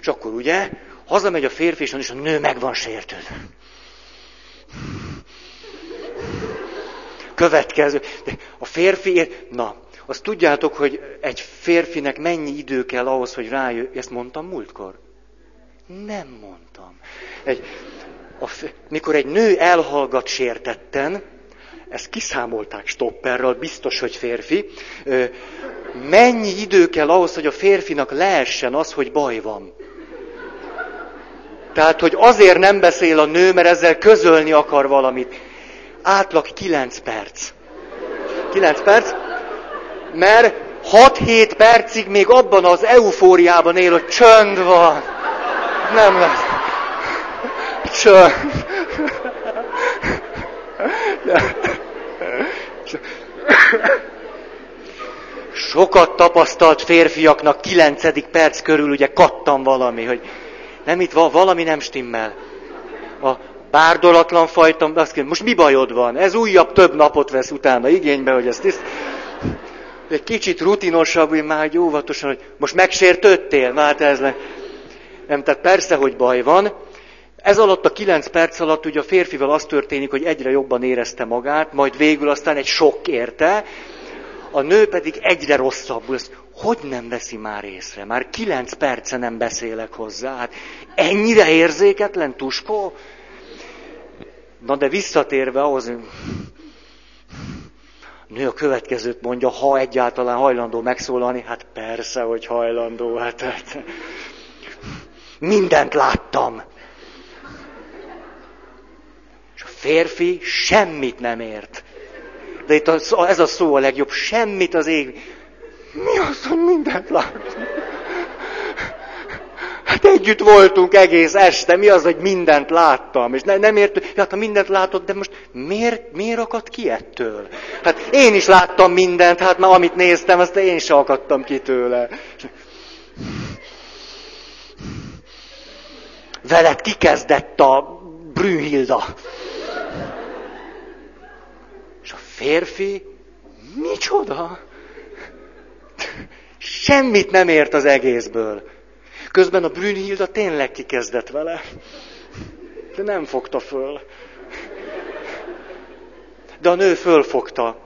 És akkor ugye, hazamegy a férfi, és a nő meg van sértődve. Következő. De a férfi, na, azt tudjátok, hogy egy férfinek mennyi idő kell ahhoz, hogy rájön, ezt mondtam múltkor? Nem mondtam. Egy, a, mikor egy nő elhallgat sértetten, ezt kiszámolták stopperral, biztos, hogy férfi, mennyi idő kell ahhoz, hogy a férfinak leessen az, hogy baj van. Tehát, hogy azért nem beszél a nő, mert ezzel közölni akar valamit. Átlag 9 perc. 9 perc, mert 6-7 percig még abban az eufóriában él, hogy csönd van. Nem lesz. Csönd. Sokat tapasztalt férfiaknak kilencedik perc körül ugye kattam valami, hogy nem itt van, valami nem stimmel. A bárdolatlan fajta, azt kérdez, most mi bajod van? Ez újabb több napot vesz utána igénybe, hogy ezt tiszt... Egy kicsit rutinosabb, hogy már egy óvatosan, hogy most megsértődtél, már ez le. Nem, tehát persze, hogy baj van, ez alatt a kilenc perc alatt ugye a férfival az történik, hogy egyre jobban érezte magát, majd végül aztán egy sok érte, a nő pedig egyre rosszabbul. Ezt hogy nem veszi már észre? Már kilenc perce nem beszélek hozzá. Hát ennyire érzéketlen tuskó? Na de visszatérve ahhoz, nő a következőt mondja, ha egyáltalán hajlandó megszólalni, hát persze, hogy hajlandó, hát, hát mindent láttam. És a férfi semmit nem ért. De itt a, ez a szó a legjobb, semmit az ég. Mi az, hogy mindent láttam? Hát együtt voltunk egész este, mi az, hogy mindent láttam, és ne, nem értő, hát ha mindent látod, de most miért, miért akadt ki ettől? Hát én is láttam mindent, hát már amit néztem, azt én is akadtam ki tőle. Veled kikezdett a Brünnhilda. És a férfi, micsoda? Semmit nem ért az egészből. Közben a Brünnhilda tényleg kikezdett vele. De nem fogta föl. De a nő fölfogta.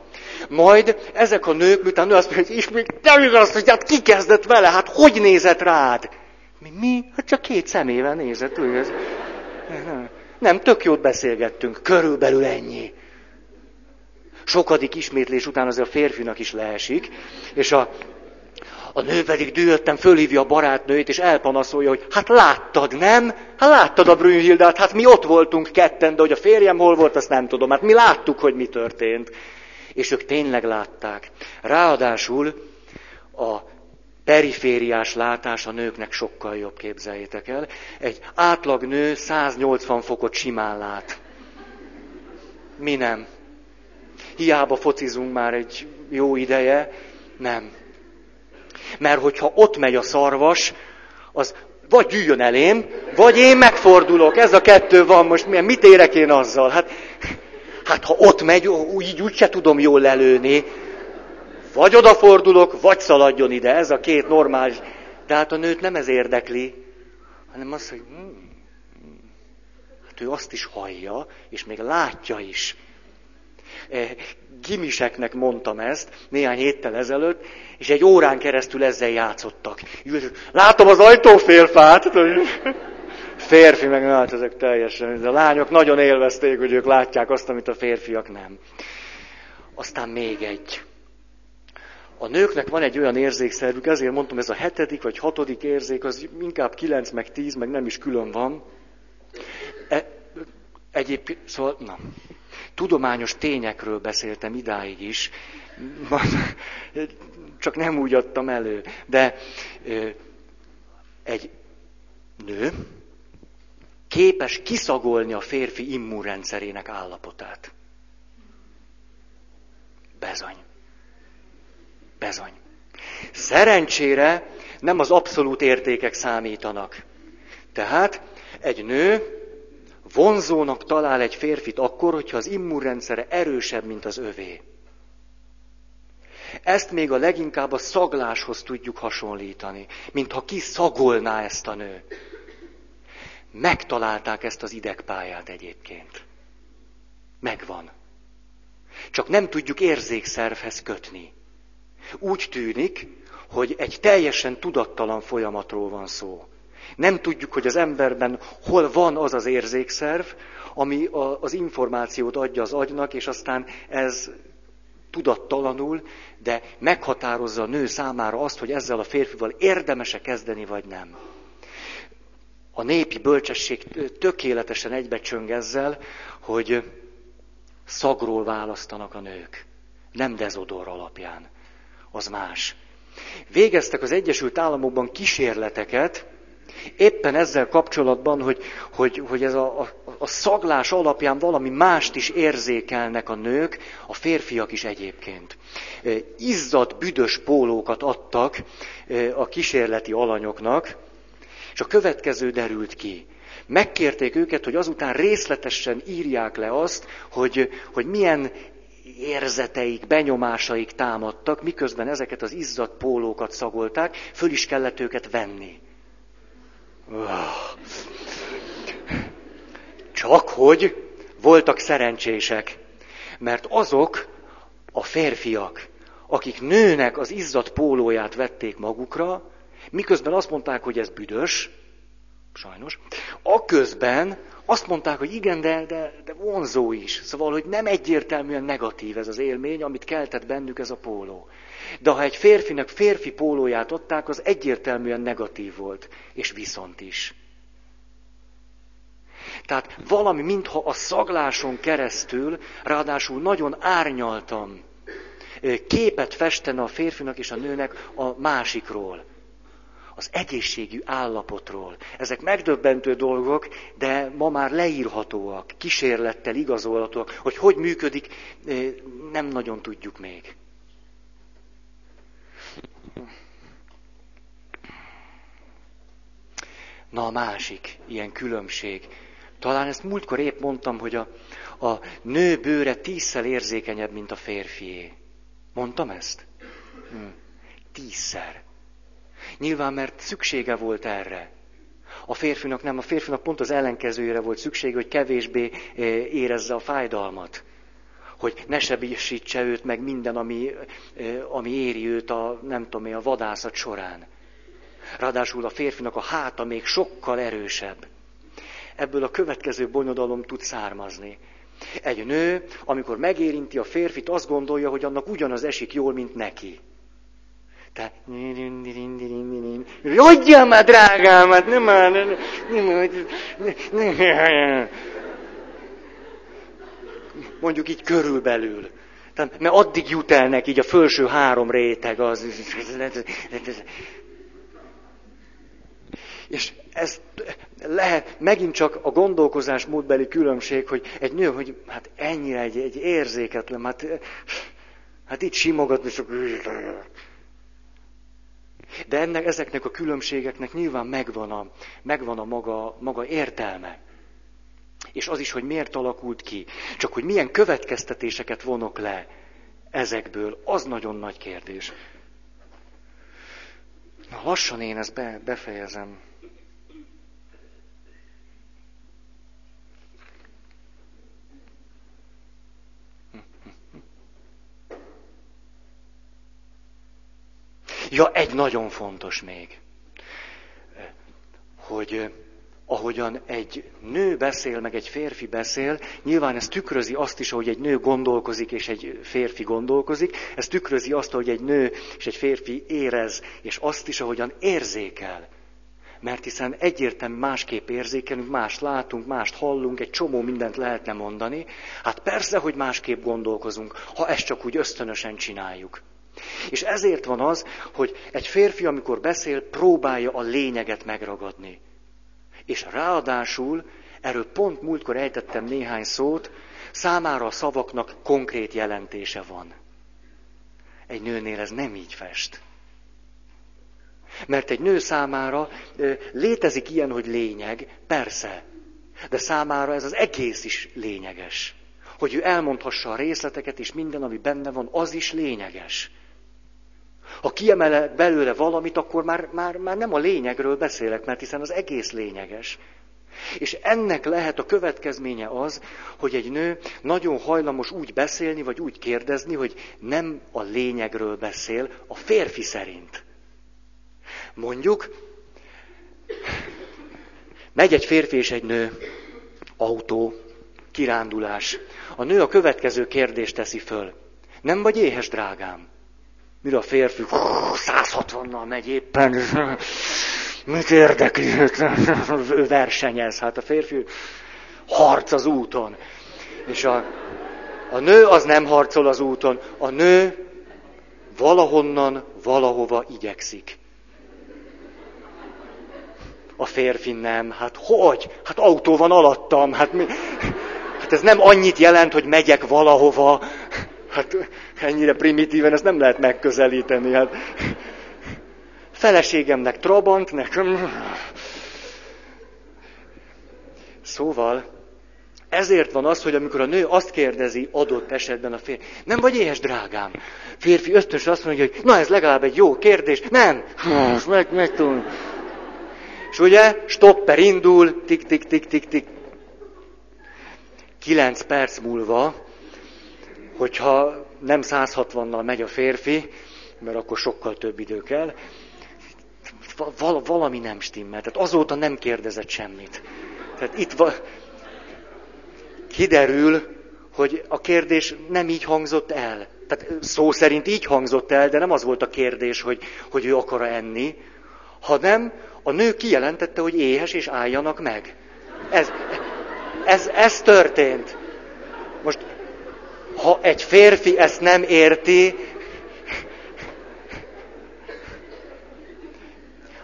Majd ezek a nők, miután nő azt mondja, hogy ismét nem igaz, hogy hát kikezdett vele, hát hogy nézett rád? Mi? mi? Hát csak két szemével nézett. Ugye? Nem, nem, tök jót beszélgettünk, körülbelül ennyi. Sokadik ismétlés után azért a férfinak is leesik, és a a nő pedig dühötten fölhívja a barátnőjét, és elpanaszolja, hogy hát láttad, nem? Hát láttad a Brünnhildát, hát mi ott voltunk ketten, de hogy a férjem hol volt, azt nem tudom. Hát mi láttuk, hogy mi történt. És ők tényleg látták. Ráadásul a perifériás látás a nőknek sokkal jobb, képzeljétek el. Egy átlag nő 180 fokot simán lát. Mi nem. Hiába focizunk már egy jó ideje, nem. Mert hogyha ott megy a szarvas, az vagy gyűjjön elém, vagy én megfordulok. Ez a kettő van most. Mit érek én azzal? Hát, hát ha ott megy, úgy, úgy se tudom jól lelőni. Vagy odafordulok, vagy szaladjon ide. Ez a két normális. De hát a nőt nem ez érdekli, hanem az, hogy hmm, hát ő azt is hallja, és még látja is. Eh, gimiseknek mondtam ezt néhány héttel ezelőtt, és egy órán keresztül ezzel játszottak. Látom az ajtófélfát, férfi meg hát ezek teljesen. De a lányok nagyon élvezték, hogy ők látják azt, amit a férfiak nem. Aztán még egy. A nőknek van egy olyan érzékszervük, ezért mondtam, ez a hetedik vagy hatodik érzék, az inkább kilenc, meg tíz, meg nem is külön van. E, egyébként, szóval, na, tudományos tényekről beszéltem idáig is, csak nem úgy adtam elő. De egy nő képes kiszagolni a férfi immunrendszerének állapotát. Bezony. Bezony. Szerencsére nem az abszolút értékek számítanak. Tehát egy nő vonzónak talál egy férfit akkor, hogyha az immunrendszere erősebb, mint az övé. Ezt még a leginkább a szagláshoz tudjuk hasonlítani, mintha ki szagolná ezt a nő. Megtalálták ezt az idegpályát egyébként. Megvan. Csak nem tudjuk érzékszervhez kötni. Úgy tűnik, hogy egy teljesen tudattalan folyamatról van szó. Nem tudjuk, hogy az emberben hol van az az érzékszerv, ami az információt adja az agynak, és aztán ez tudattalanul, de meghatározza a nő számára azt, hogy ezzel a férfival érdemese kezdeni, vagy nem. A népi bölcsesség tökéletesen egybecsöng ezzel, hogy szagról választanak a nők, nem dezodor alapján. Az más. Végeztek az Egyesült Államokban kísérleteket, éppen ezzel kapcsolatban, hogy, hogy, hogy ez a, a, a szaglás alapján valami mást is érzékelnek a nők, a férfiak is egyébként. Izzadt, büdös pólókat adtak a kísérleti alanyoknak, és a következő derült ki. Megkérték őket, hogy azután részletesen írják le azt, hogy, hogy milyen érzeteik, benyomásaik támadtak, miközben ezeket az izzadt pólókat szagolták, föl is kellett őket venni. Csak hogy voltak szerencsések, mert azok a férfiak, akik nőnek az izzat pólóját vették magukra, miközben azt mondták, hogy ez büdös, sajnos. Aközben azt mondták, hogy igen, de, de, de vonzó is. Szóval, hogy nem egyértelműen negatív ez az élmény, amit keltett bennük ez a póló. De ha egy férfinak férfi pólóját adták, az egyértelműen negatív volt. És viszont is. Tehát valami, mintha a szagláson keresztül, ráadásul nagyon árnyaltam, képet festene a férfinak és a nőnek a másikról az egészségű állapotról. Ezek megdöbbentő dolgok, de ma már leírhatóak, kísérlettel igazolhatóak, hogy hogy működik, nem nagyon tudjuk még. Na a másik ilyen különbség. Talán ezt múltkor épp mondtam, hogy a, a nő bőre tízszer érzékenyebb, mint a férfié. Mondtam ezt? Hm. Tízszer. Nyilván, mert szüksége volt erre. A férfinak nem, a férfinak pont az ellenkezőjére volt szüksége, hogy kevésbé eh, érezze a fájdalmat. Hogy ne sebesítse őt meg minden, ami, eh, ami éri őt a, nem tudom a vadászat során. Ráadásul a férfinak a háta még sokkal erősebb. Ebből a következő bonyodalom tud származni. Egy nő, amikor megérinti a férfit, azt gondolja, hogy annak ugyanaz esik jól, mint neki. Tehát, adjál már drágámat, nem már, nem, nem, mondjuk így körülbelül. Tehát, mert addig jut el neki így a felső három réteg az. És ez lehet megint csak a gondolkozás módbeli különbség, hogy egy nő, hogy hát ennyire egy, egy érzéketlen, hát, hát itt simogatni, csak de ennek, ezeknek a különbségeknek nyilván megvan a, megvan a maga, maga értelme. És az is, hogy miért alakult ki. Csak hogy milyen következtetéseket vonok le ezekből, az nagyon nagy kérdés. Na, lassan én ezt be, befejezem. Ja, egy nagyon fontos még, hogy ahogyan egy nő beszél, meg egy férfi beszél, nyilván ez tükrözi azt is, hogy egy nő gondolkozik, és egy férfi gondolkozik, ez tükrözi azt, hogy egy nő és egy férfi érez, és azt is, ahogyan érzékel. Mert hiszen egyértelmű másképp érzékelünk, mást látunk, mást hallunk, egy csomó mindent lehetne mondani. Hát persze, hogy másképp gondolkozunk, ha ezt csak úgy ösztönösen csináljuk. És ezért van az, hogy egy férfi, amikor beszél, próbálja a lényeget megragadni. És ráadásul, erről pont múltkor ejtettem néhány szót, számára a szavaknak konkrét jelentése van. Egy nőnél ez nem így fest. Mert egy nő számára létezik ilyen, hogy lényeg, persze, de számára ez az egész is lényeges. Hogy ő elmondhassa a részleteket, és minden, ami benne van, az is lényeges. Ha kiemelek belőle valamit, akkor már, már, már nem a lényegről beszélek, mert hiszen az egész lényeges. És ennek lehet a következménye az, hogy egy nő nagyon hajlamos úgy beszélni, vagy úgy kérdezni, hogy nem a lényegről beszél, a férfi szerint. Mondjuk, megy egy férfi és egy nő, autó, kirándulás. A nő a következő kérdést teszi föl. Nem vagy éhes, drágám? Mire a férfi 160-nal megy éppen, mit érdekli, ő versenyez, hát a férfi harc az úton. És a, a nő az nem harcol az úton, a nő valahonnan, valahova igyekszik. A férfi nem, hát hogy? Hát autó van alattam, hát mi? Hát ez nem annyit jelent, hogy megyek valahova. Hát ennyire primitíven ezt nem lehet megközelíteni. Hát. Feleségemnek Trabant, nekem... Szóval, ezért van az, hogy amikor a nő azt kérdezi adott esetben a férfi, nem vagy éhes, drágám? Férfi ösztönösen azt mondja, hogy na ez legalább egy jó kérdés. Nem, most meg, meg tudom. És ugye, stopper indul, tik, tik, tik, tik, tik. Kilenc perc múlva, hogyha nem 160-nal megy a férfi, mert akkor sokkal több idő kell. val- valami nem stimmel. Tehát azóta nem kérdezett semmit. Tehát itt va- kiderül, hogy a kérdés nem így hangzott el. Tehát szó szerint így hangzott el, de nem az volt a kérdés, hogy, hogy ő akar enni, hanem a nő kijelentette, hogy éhes és álljanak meg. Ez, ez, ez történt. Most, ha egy férfi ezt nem érti,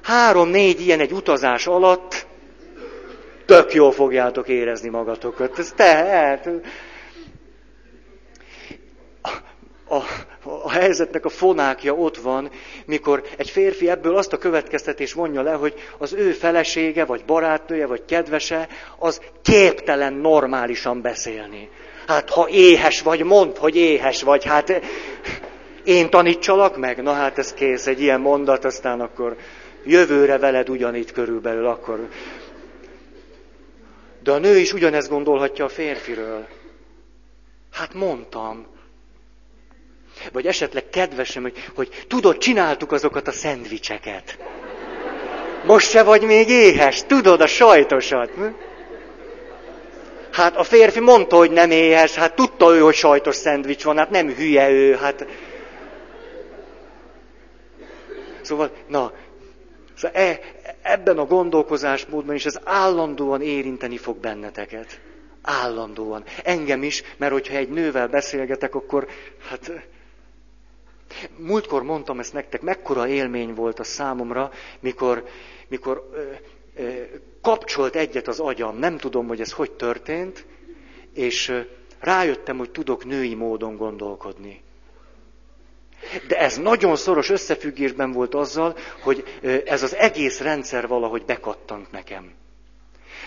három-négy ilyen egy utazás alatt tök jól fogjátok érezni magatokat. Ez tehát a, a, a helyzetnek a fonákja ott van, mikor egy férfi ebből azt a következtetés vonja le, hogy az ő felesége, vagy barátnője, vagy kedvese, az képtelen normálisan beszélni. Hát ha éhes vagy, mondd, hogy éhes vagy. Hát én tanítsalak meg? Na hát ez kész, egy ilyen mondat, aztán akkor jövőre veled ugyanitt körülbelül akkor. De a nő is ugyanezt gondolhatja a férfiről. Hát mondtam. Vagy esetleg kedvesem, hogy, hogy tudod, csináltuk azokat a szendvicseket. Most se vagy még éhes, tudod, a sajtosat. Hát a férfi mondta, hogy nem éhes, hát tudta ő, hogy sajtos szendvics van, hát nem hülye ő, hát... Szóval, na, szóval e, ebben a gondolkozásmódban is ez állandóan érinteni fog benneteket. Állandóan. Engem is, mert hogyha egy nővel beszélgetek, akkor hát... Múltkor mondtam ezt nektek, mekkora élmény volt a számomra, mikor, mikor ö, ö, kapcsolt egyet az agyam, nem tudom, hogy ez hogy történt, és rájöttem, hogy tudok női módon gondolkodni. De ez nagyon szoros összefüggésben volt azzal, hogy ez az egész rendszer valahogy bekattant nekem.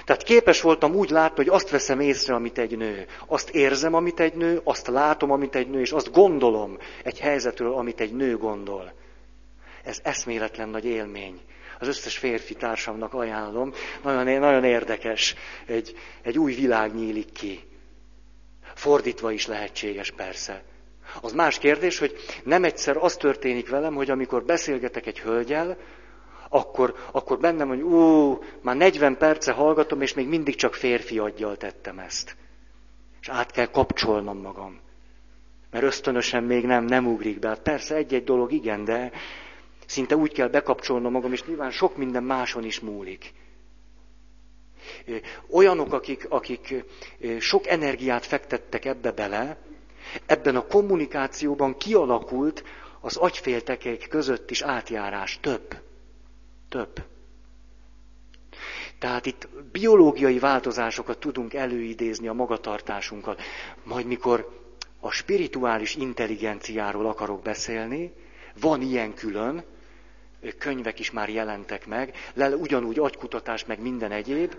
Tehát képes voltam úgy látni, hogy azt veszem észre, amit egy nő. Azt érzem, amit egy nő, azt látom, amit egy nő, és azt gondolom egy helyzetről, amit egy nő gondol. Ez eszméletlen nagy élmény. Az összes férfi társamnak ajánlom. Nagyon, nagyon érdekes. Egy, egy új világ nyílik ki. Fordítva is lehetséges persze. Az más kérdés, hogy nem egyszer az történik velem, hogy amikor beszélgetek egy hölgyel, akkor, akkor bennem, hogy ú, már 40 perce hallgatom, és még mindig csak férfi aggyal tettem ezt. És át kell kapcsolnom magam. Mert ösztönösen még nem, nem ugrik be. Hát persze egy-egy dolog igen, de szinte úgy kell bekapcsolnom magam, és nyilván sok minden máson is múlik. Olyanok, akik, akik sok energiát fektettek ebbe bele, ebben a kommunikációban kialakult az agyféltekeik között is átjárás több. Több. Tehát itt biológiai változásokat tudunk előidézni a magatartásunkkal. Majd mikor a spirituális intelligenciáról akarok beszélni, van ilyen külön, könyvek is már jelentek meg, le ugyanúgy agykutatás, meg minden egyéb.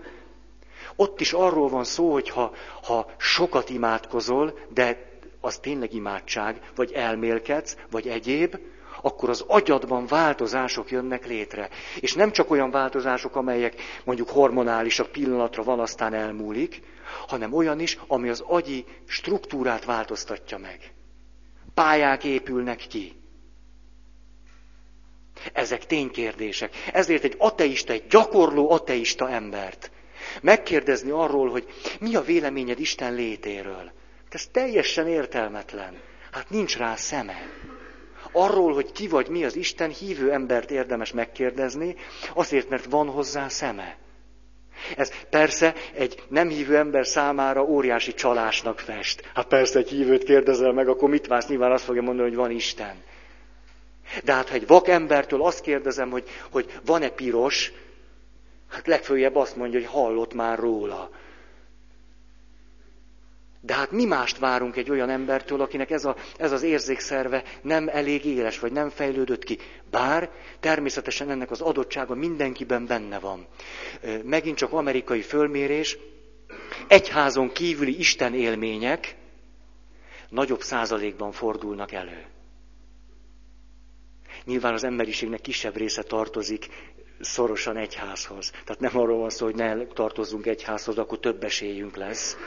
Ott is arról van szó, hogy ha, ha sokat imádkozol, de az tényleg imádság, vagy elmélkedsz, vagy egyéb, akkor az agyadban változások jönnek létre. És nem csak olyan változások, amelyek mondjuk hormonálisak pillanatra van, aztán elmúlik, hanem olyan is, ami az agyi struktúrát változtatja meg. Pályák épülnek ki. Ezek ténykérdések. Ezért egy ateista, egy gyakorló ateista embert megkérdezni arról, hogy mi a véleményed Isten létéről. Ez teljesen értelmetlen. Hát nincs rá szeme. Arról, hogy ki vagy mi az Isten, hívő embert érdemes megkérdezni, azért, mert van hozzá szeme. Ez persze egy nem hívő ember számára óriási csalásnak fest. Hát persze egy hívőt kérdezel meg, akkor mit válsz? Nyilván azt fogja mondani, hogy van Isten. De hát, ha egy vak embertől azt kérdezem, hogy, hogy van-e piros, hát legfőjebb azt mondja, hogy hallott már róla. De hát mi mást várunk egy olyan embertől, akinek ez, a, ez az érzékszerve nem elég éles, vagy nem fejlődött ki. Bár természetesen ennek az adottsága mindenkiben benne van. Megint csak amerikai fölmérés, egyházon kívüli Isten élmények nagyobb százalékban fordulnak elő. Nyilván az emberiségnek kisebb része tartozik szorosan egyházhoz. Tehát nem arról van szó, hogy ne tartozzunk egyházhoz, akkor több esélyünk lesz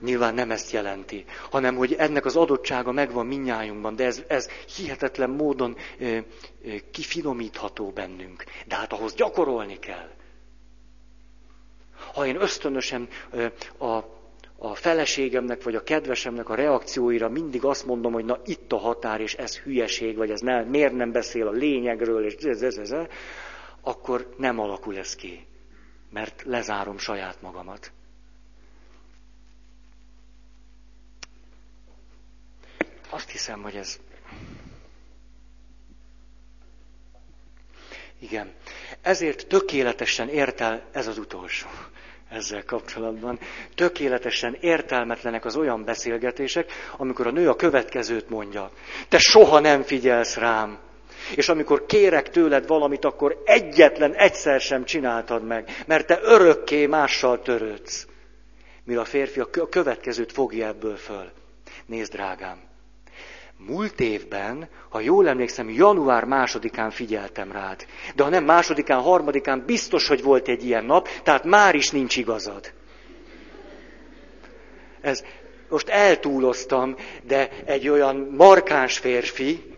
Nyilván nem ezt jelenti, hanem hogy ennek az adottsága megvan minnyájunkban, de ez, ez hihetetlen módon ö, ö, kifinomítható bennünk. De hát ahhoz gyakorolni kell. Ha én ösztönösen ö, a, a feleségemnek vagy a kedvesemnek a reakcióira mindig azt mondom, hogy na itt a határ, és ez hülyeség, vagy ez nem, miért nem beszél a lényegről, és ez, ez, ez, akkor nem alakul ez ki, mert lezárom saját magamat. Azt hiszem, hogy ez... Igen. Ezért tökéletesen értel, ez az utolsó ezzel kapcsolatban, tökéletesen értelmetlenek az olyan beszélgetések, amikor a nő a következőt mondja. Te soha nem figyelsz rám. És amikor kérek tőled valamit, akkor egyetlen egyszer sem csináltad meg, mert te örökké mással törődsz. Mire a férfi a következőt fogja ebből föl. Nézd, drágám, Múlt évben, ha jól emlékszem, január másodikán figyeltem rád. De ha nem másodikán, harmadikán, biztos, hogy volt egy ilyen nap, tehát már is nincs igazad. Ez, most eltúloztam, de egy olyan markáns férfi,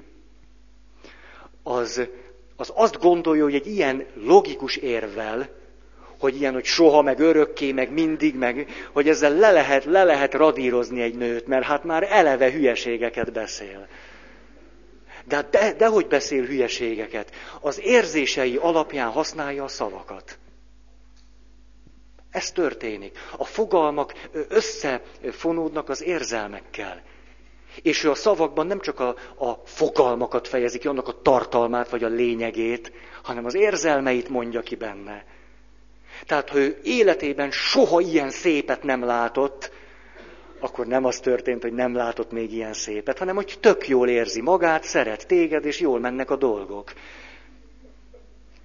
az, az azt gondolja, hogy egy ilyen logikus érvel, hogy ilyen, hogy soha, meg örökké, meg mindig, meg, hogy ezzel le lehet, le lehet radírozni egy nőt, mert hát már eleve hülyeségeket beszél. De, hát de, de hogy beszél hülyeségeket? Az érzései alapján használja a szavakat. Ez történik. A fogalmak összefonódnak az érzelmekkel. És ő a szavakban nem csak a, a fogalmakat fejezi ki, annak a tartalmát vagy a lényegét, hanem az érzelmeit mondja ki benne. Tehát, ha ő életében soha ilyen szépet nem látott, akkor nem az történt, hogy nem látott még ilyen szépet, hanem hogy tök jól érzi magát, szeret téged, és jól mennek a dolgok.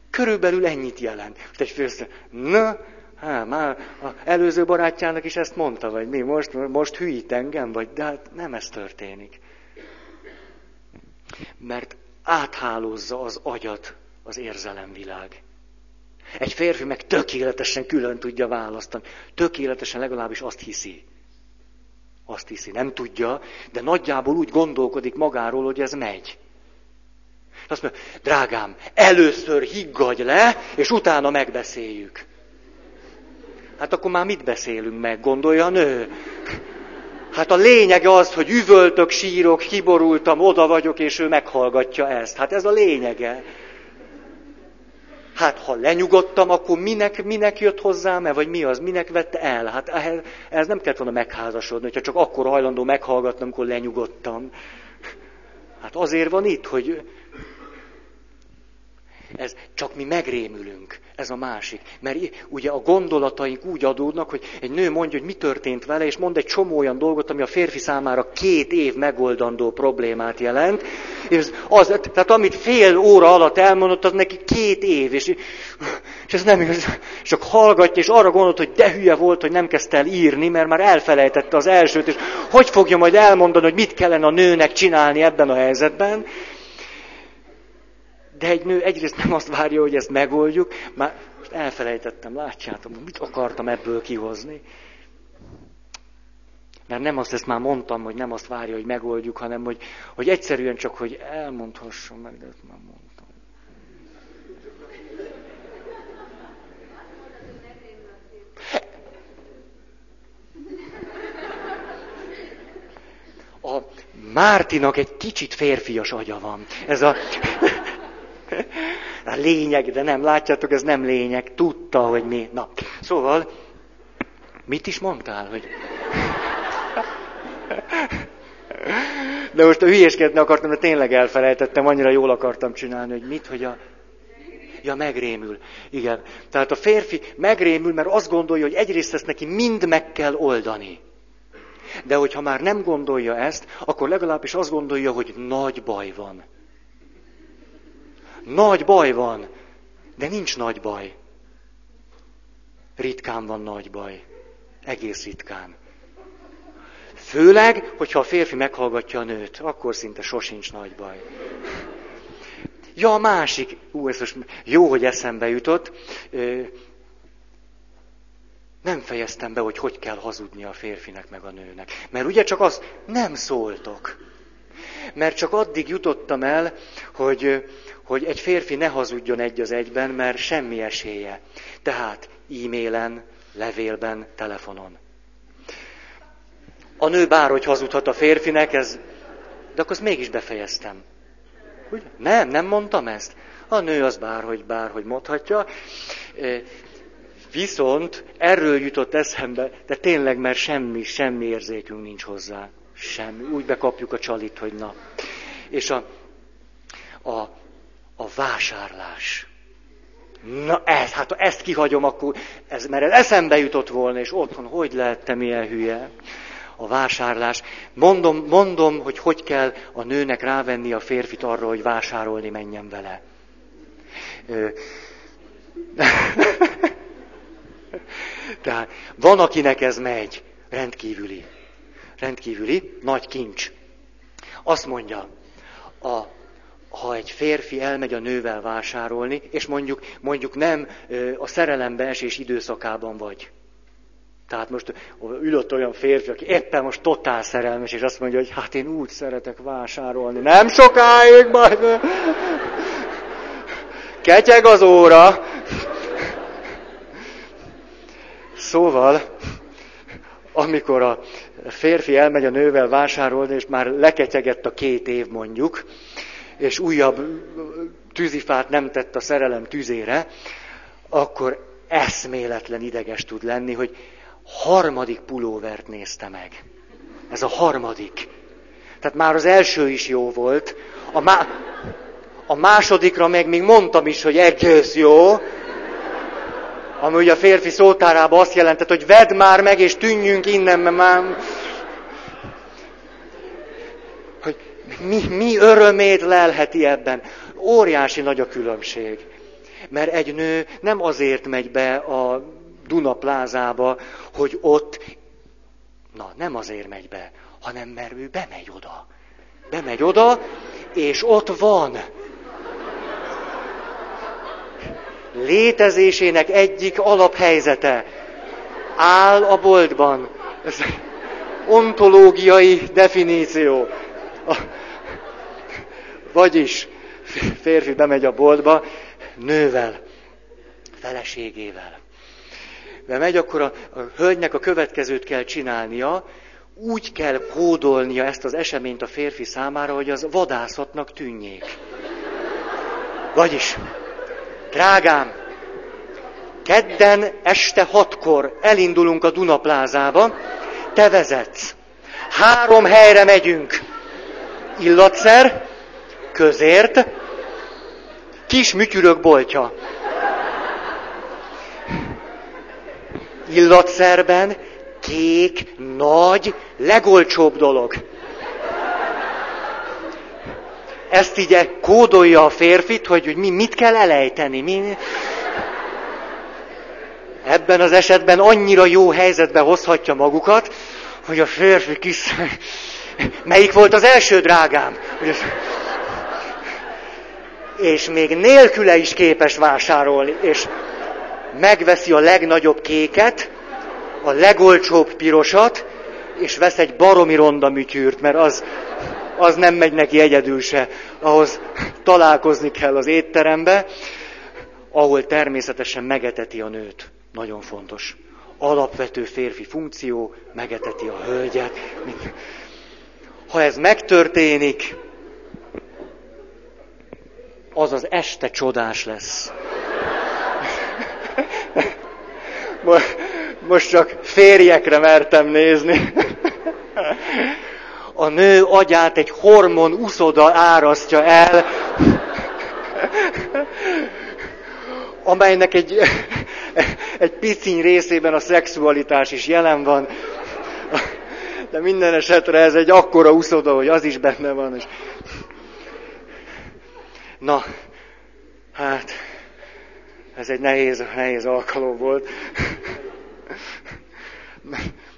Körülbelül ennyit jelent. Most egy főzte, na, hát már az előző barátjának is ezt mondta, vagy mi, most, most hülyít engem, vagy, de hát nem ez történik. Mert áthálózza az agyat az érzelemvilág. Egy férfi meg tökéletesen külön tudja választani. Tökéletesen legalábbis azt hiszi. Azt hiszi, nem tudja, de nagyjából úgy gondolkodik magáról, hogy ez megy. Azt mondja, drágám, először higgadj le, és utána megbeszéljük. Hát akkor már mit beszélünk meg, gondolja a nő? Hát a lényege az, hogy üvöltök, sírok, kiborultam, oda vagyok, és ő meghallgatja ezt. Hát ez a lényege. Hát ha lenyugodtam, akkor minek, minek jött hozzám -e, vagy mi az, minek vette el? Hát ehhez, ehhez nem kellett volna megházasodni, hogyha csak akkor hajlandó meghallgatnom, amikor lenyugodtam. Hát azért van itt, hogy ez csak mi megrémülünk, ez a másik. Mert ugye a gondolataink úgy adódnak, hogy egy nő mondja, hogy mi történt vele, és mond egy csomó olyan dolgot, ami a férfi számára két év megoldandó problémát jelent. És az, tehát amit fél óra alatt elmondott, az neki két év, és, és ez nem igaz. Csak hallgatja, és arra gondolt, hogy de hülye volt, hogy nem kezdte el írni, mert már elfelejtette az elsőt, és hogy fogja majd elmondani, hogy mit kellene a nőnek csinálni ebben a helyzetben. De egy nő egyrészt nem azt várja, hogy ezt megoldjuk, már most elfelejtettem, látjátok, mit akartam ebből kihozni. Mert nem azt ezt már mondtam, hogy nem azt várja, hogy megoldjuk, hanem hogy, hogy egyszerűen csak, hogy elmondhassam meg, de ezt már mondtam. A Mártinak egy kicsit férfias agya van. Ez a... A lényeg, de nem, látjátok, ez nem lényeg. Tudta, hogy mi. Na, szóval, mit is mondtál, hogy... De most a hülyéskedni akartam, de tényleg elfelejtettem, annyira jól akartam csinálni, hogy mit, hogy a... Ja, megrémül. Igen. Tehát a férfi megrémül, mert azt gondolja, hogy egyrészt ezt neki mind meg kell oldani. De hogyha már nem gondolja ezt, akkor legalábbis azt gondolja, hogy nagy baj van. Nagy baj van, de nincs nagy baj. Ritkán van nagy baj. Egész ritkán. Főleg, hogyha a férfi meghallgatja a nőt, akkor szinte sosincs nagy baj. Ja, a másik, ú, ez most jó, hogy eszembe jutott. Nem fejeztem be, hogy hogy kell hazudni a férfinek meg a nőnek. Mert ugye csak az, nem szóltok. Mert csak addig jutottam el, hogy, hogy egy férfi ne hazudjon egy az egyben, mert semmi esélye. Tehát e-mailen, levélben, telefonon. A nő bárhogy hazudhat a férfinek, ez... De akkor azt mégis befejeztem. Ugye? Nem, nem mondtam ezt. A nő az bárhogy, bárhogy mondhatja. Viszont erről jutott eszembe, de tényleg, mert semmi, semmi érzékünk nincs hozzá. Semmi. Úgy bekapjuk a csalit, hogy na. És a, a, a vásárlás. Na ez, hát ha ezt kihagyom, akkor ez, mert ez eszembe jutott volna, és otthon hogy lehettem ilyen hülye. A vásárlás. Mondom, mondom, hogy hogy kell a nőnek rávenni a férfit arra, hogy vásárolni menjen vele. Tehát van, akinek ez megy, rendkívüli. Rendkívüli, nagy kincs. Azt mondja, a, ha egy férfi elmegy a nővel vásárolni, és mondjuk, mondjuk nem a szerelembe esés időszakában vagy. Tehát most ülött olyan férfi, aki éppen most totál szerelmes, és azt mondja, hogy hát én úgy szeretek vásárolni. Nem sokáig majd. Ketyeg az óra. Szóval, amikor a férfi elmegy a nővel vásárolni, és már leketyegett a két év mondjuk, és újabb tűzifát nem tett a szerelem tüzére, akkor eszméletlen ideges tud lenni, hogy harmadik pulóvert nézte meg. Ez a harmadik. Tehát már az első is jó volt. A, má- a másodikra meg még mondtam is, hogy egész jó. Ami ugye a férfi szótárában azt jelentett, hogy vedd már meg, és tűnjünk innen, mert már... Hogy mi, mi örömét lelheti ebben. Óriási nagy a különbség. Mert egy nő nem azért megy be a Duna plázába, hogy ott, na nem azért megy be, hanem mert ő bemegy oda. Bemegy oda, és ott van létezésének egyik alaphelyzete. Áll a boltban. Ez ontológiai definíció. Vagyis férfi bemegy a boltba nővel, feleségével. Bemegy, akkor a, a hölgynek a következőt kell csinálnia, úgy kell kódolnia ezt az eseményt a férfi számára, hogy az vadászatnak tűnjék. Vagyis Drágám, kedden este hatkor elindulunk a Dunaplázába, te vezetsz. Három helyre megyünk. Illatszer, közért, kis műtyürök boltja. Illatszerben kék, nagy, legolcsóbb dolog. ezt így kódolja a férfit, hogy, hogy mi, mit kell elejteni. Mi... Ebben az esetben annyira jó helyzetbe hozhatja magukat, hogy a férfi kis... Melyik volt az első drágám? És még nélküle is képes vásárolni, és megveszi a legnagyobb kéket, a legolcsóbb pirosat, és vesz egy baromi ronda műtyűrt, mert az, az nem megy neki egyedül se. Ahhoz találkozni kell az étterembe, ahol természetesen megeteti a nőt. Nagyon fontos. Alapvető férfi funkció, megeteti a hölgyet. Ha ez megtörténik, az az este csodás lesz. Most csak férjekre mertem nézni a nő agyát egy hormon uszoda árasztja el, amelynek egy, egy piciny részében a szexualitás is jelen van. De minden esetre ez egy akkora uszoda, hogy az is benne van. És... Na, hát, ez egy nehéz, nehéz alkalom volt.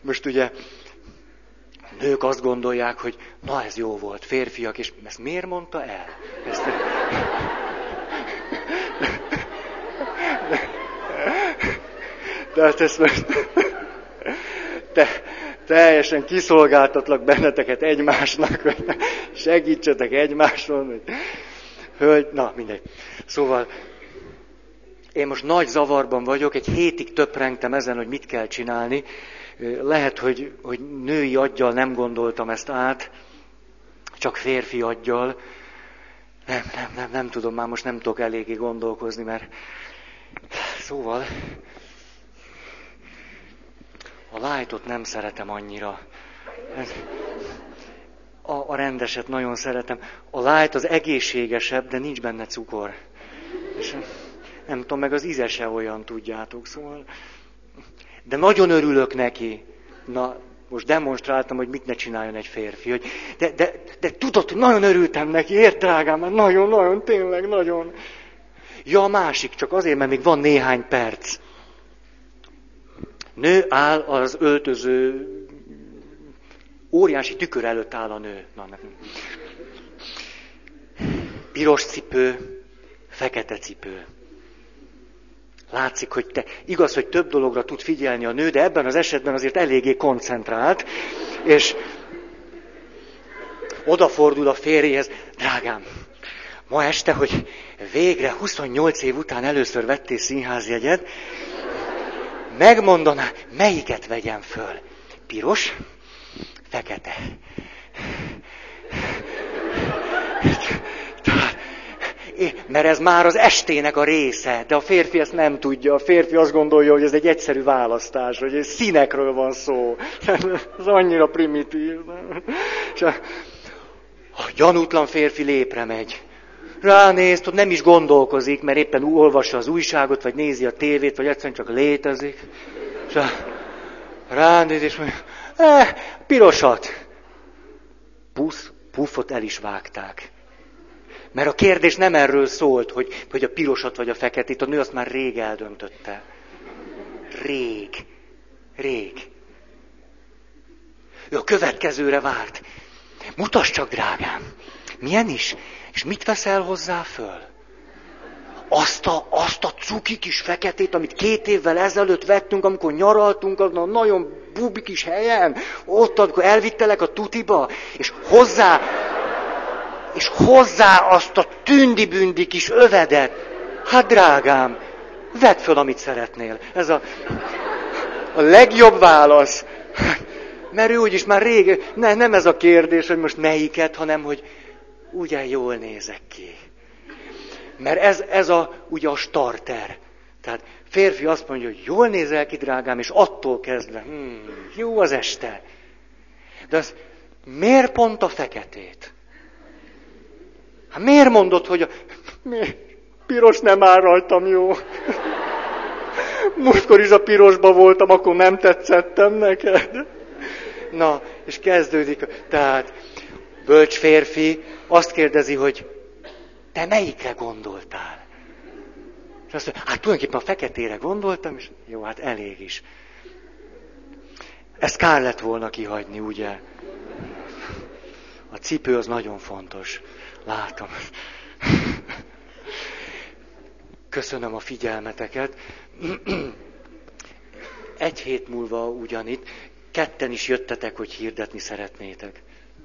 Most ugye nők azt gondolják, hogy na ez jó volt, férfiak, és ezt miért mondta el? Ezt... Tehát ezt most te, teljesen kiszolgáltatlak benneteket egymásnak, hogy segítsetek egymáson. Hogy, hölgy, na mindegy. Szóval én most nagy zavarban vagyok, egy hétig töprengtem ezen, hogy mit kell csinálni. Lehet, hogy, hogy női aggyal nem gondoltam ezt át, csak férfi aggyal. Nem, nem, nem, nem tudom, már most nem tudok eléggé gondolkozni, mert szóval a lájtot nem szeretem annyira. A, a rendeset nagyon szeretem. A lájt az egészségesebb, de nincs benne cukor. És nem tudom, meg az íze se olyan, tudjátok, szóval. De nagyon örülök neki. Na, most demonstráltam, hogy mit ne csináljon egy férfi. Hogy de, de, de tudod, nagyon örültem neki, ért drágám, mert nagyon, nagyon, tényleg, nagyon. Ja, a másik, csak azért, mert még van néhány perc. Nő áll az öltöző, óriási tükör előtt áll a nő. Na, nem. Piros cipő, fekete cipő. Látszik, hogy te, igaz, hogy több dologra tud figyelni a nő, de ebben az esetben azért eléggé koncentrált, és odafordul a férjéhez, drágám, ma este, hogy végre 28 év után először vettél színházjegyet, megmondaná, melyiket vegyem föl. Piros, fekete. Mert ez már az estének a része, de a férfi ezt nem tudja. A férfi azt gondolja, hogy ez egy egyszerű választás, hogy színekről van szó. ez annyira primitív. A, a gyanútlan férfi lépre megy. Ránéz, hogy nem is gondolkozik, mert éppen olvassa az újságot, vagy nézi a tévét, vagy egyszerűen csak létezik. És ránéz, és mondja, eh, pirosat. Pusz, puffot el is vágták. Mert a kérdés nem erről szólt, hogy, hogy a pirosat vagy a feketét, a nő azt már rég eldöntötte. Rég. Rég. Ő a következőre várt. Mutasd csak, drágám, milyen is? És mit veszel hozzá föl? Azt a, azt a cuki kis feketét, amit két évvel ezelőtt vettünk, amikor nyaraltunk azon a nagyon bubi kis helyen, ott, amikor elvittelek a tutiba, és hozzá és hozzá azt a tündi-bündi kis övedet. Hát drágám, vedd föl, amit szeretnél. Ez a, a legjobb válasz. Mert ő úgyis már rég, ne, nem ez a kérdés, hogy most melyiket, hanem hogy ugye jól nézek ki. Mert ez, ez a, ugye a starter. Tehát férfi azt mondja, hogy jól nézel ki, drágám, és attól kezdve, hmm, jó az este. De az, miért pont a feketét? Hát miért mondod, hogy a... Mi? Piros nem áll rajtam jó. Múltkor is a pirosba voltam, akkor nem tetszettem neked. Na, és kezdődik. Tehát, bölcs férfi azt kérdezi, hogy te melyikre gondoltál? És azt mondja, hát tulajdonképpen a feketére gondoltam, és jó, hát elég is. Ezt kár lett volna kihagyni, ugye? A cipő az nagyon fontos. Látom. Köszönöm a figyelmeteket. Egy hét múlva ugyanitt, ketten is jöttetek, hogy hirdetni szeretnétek.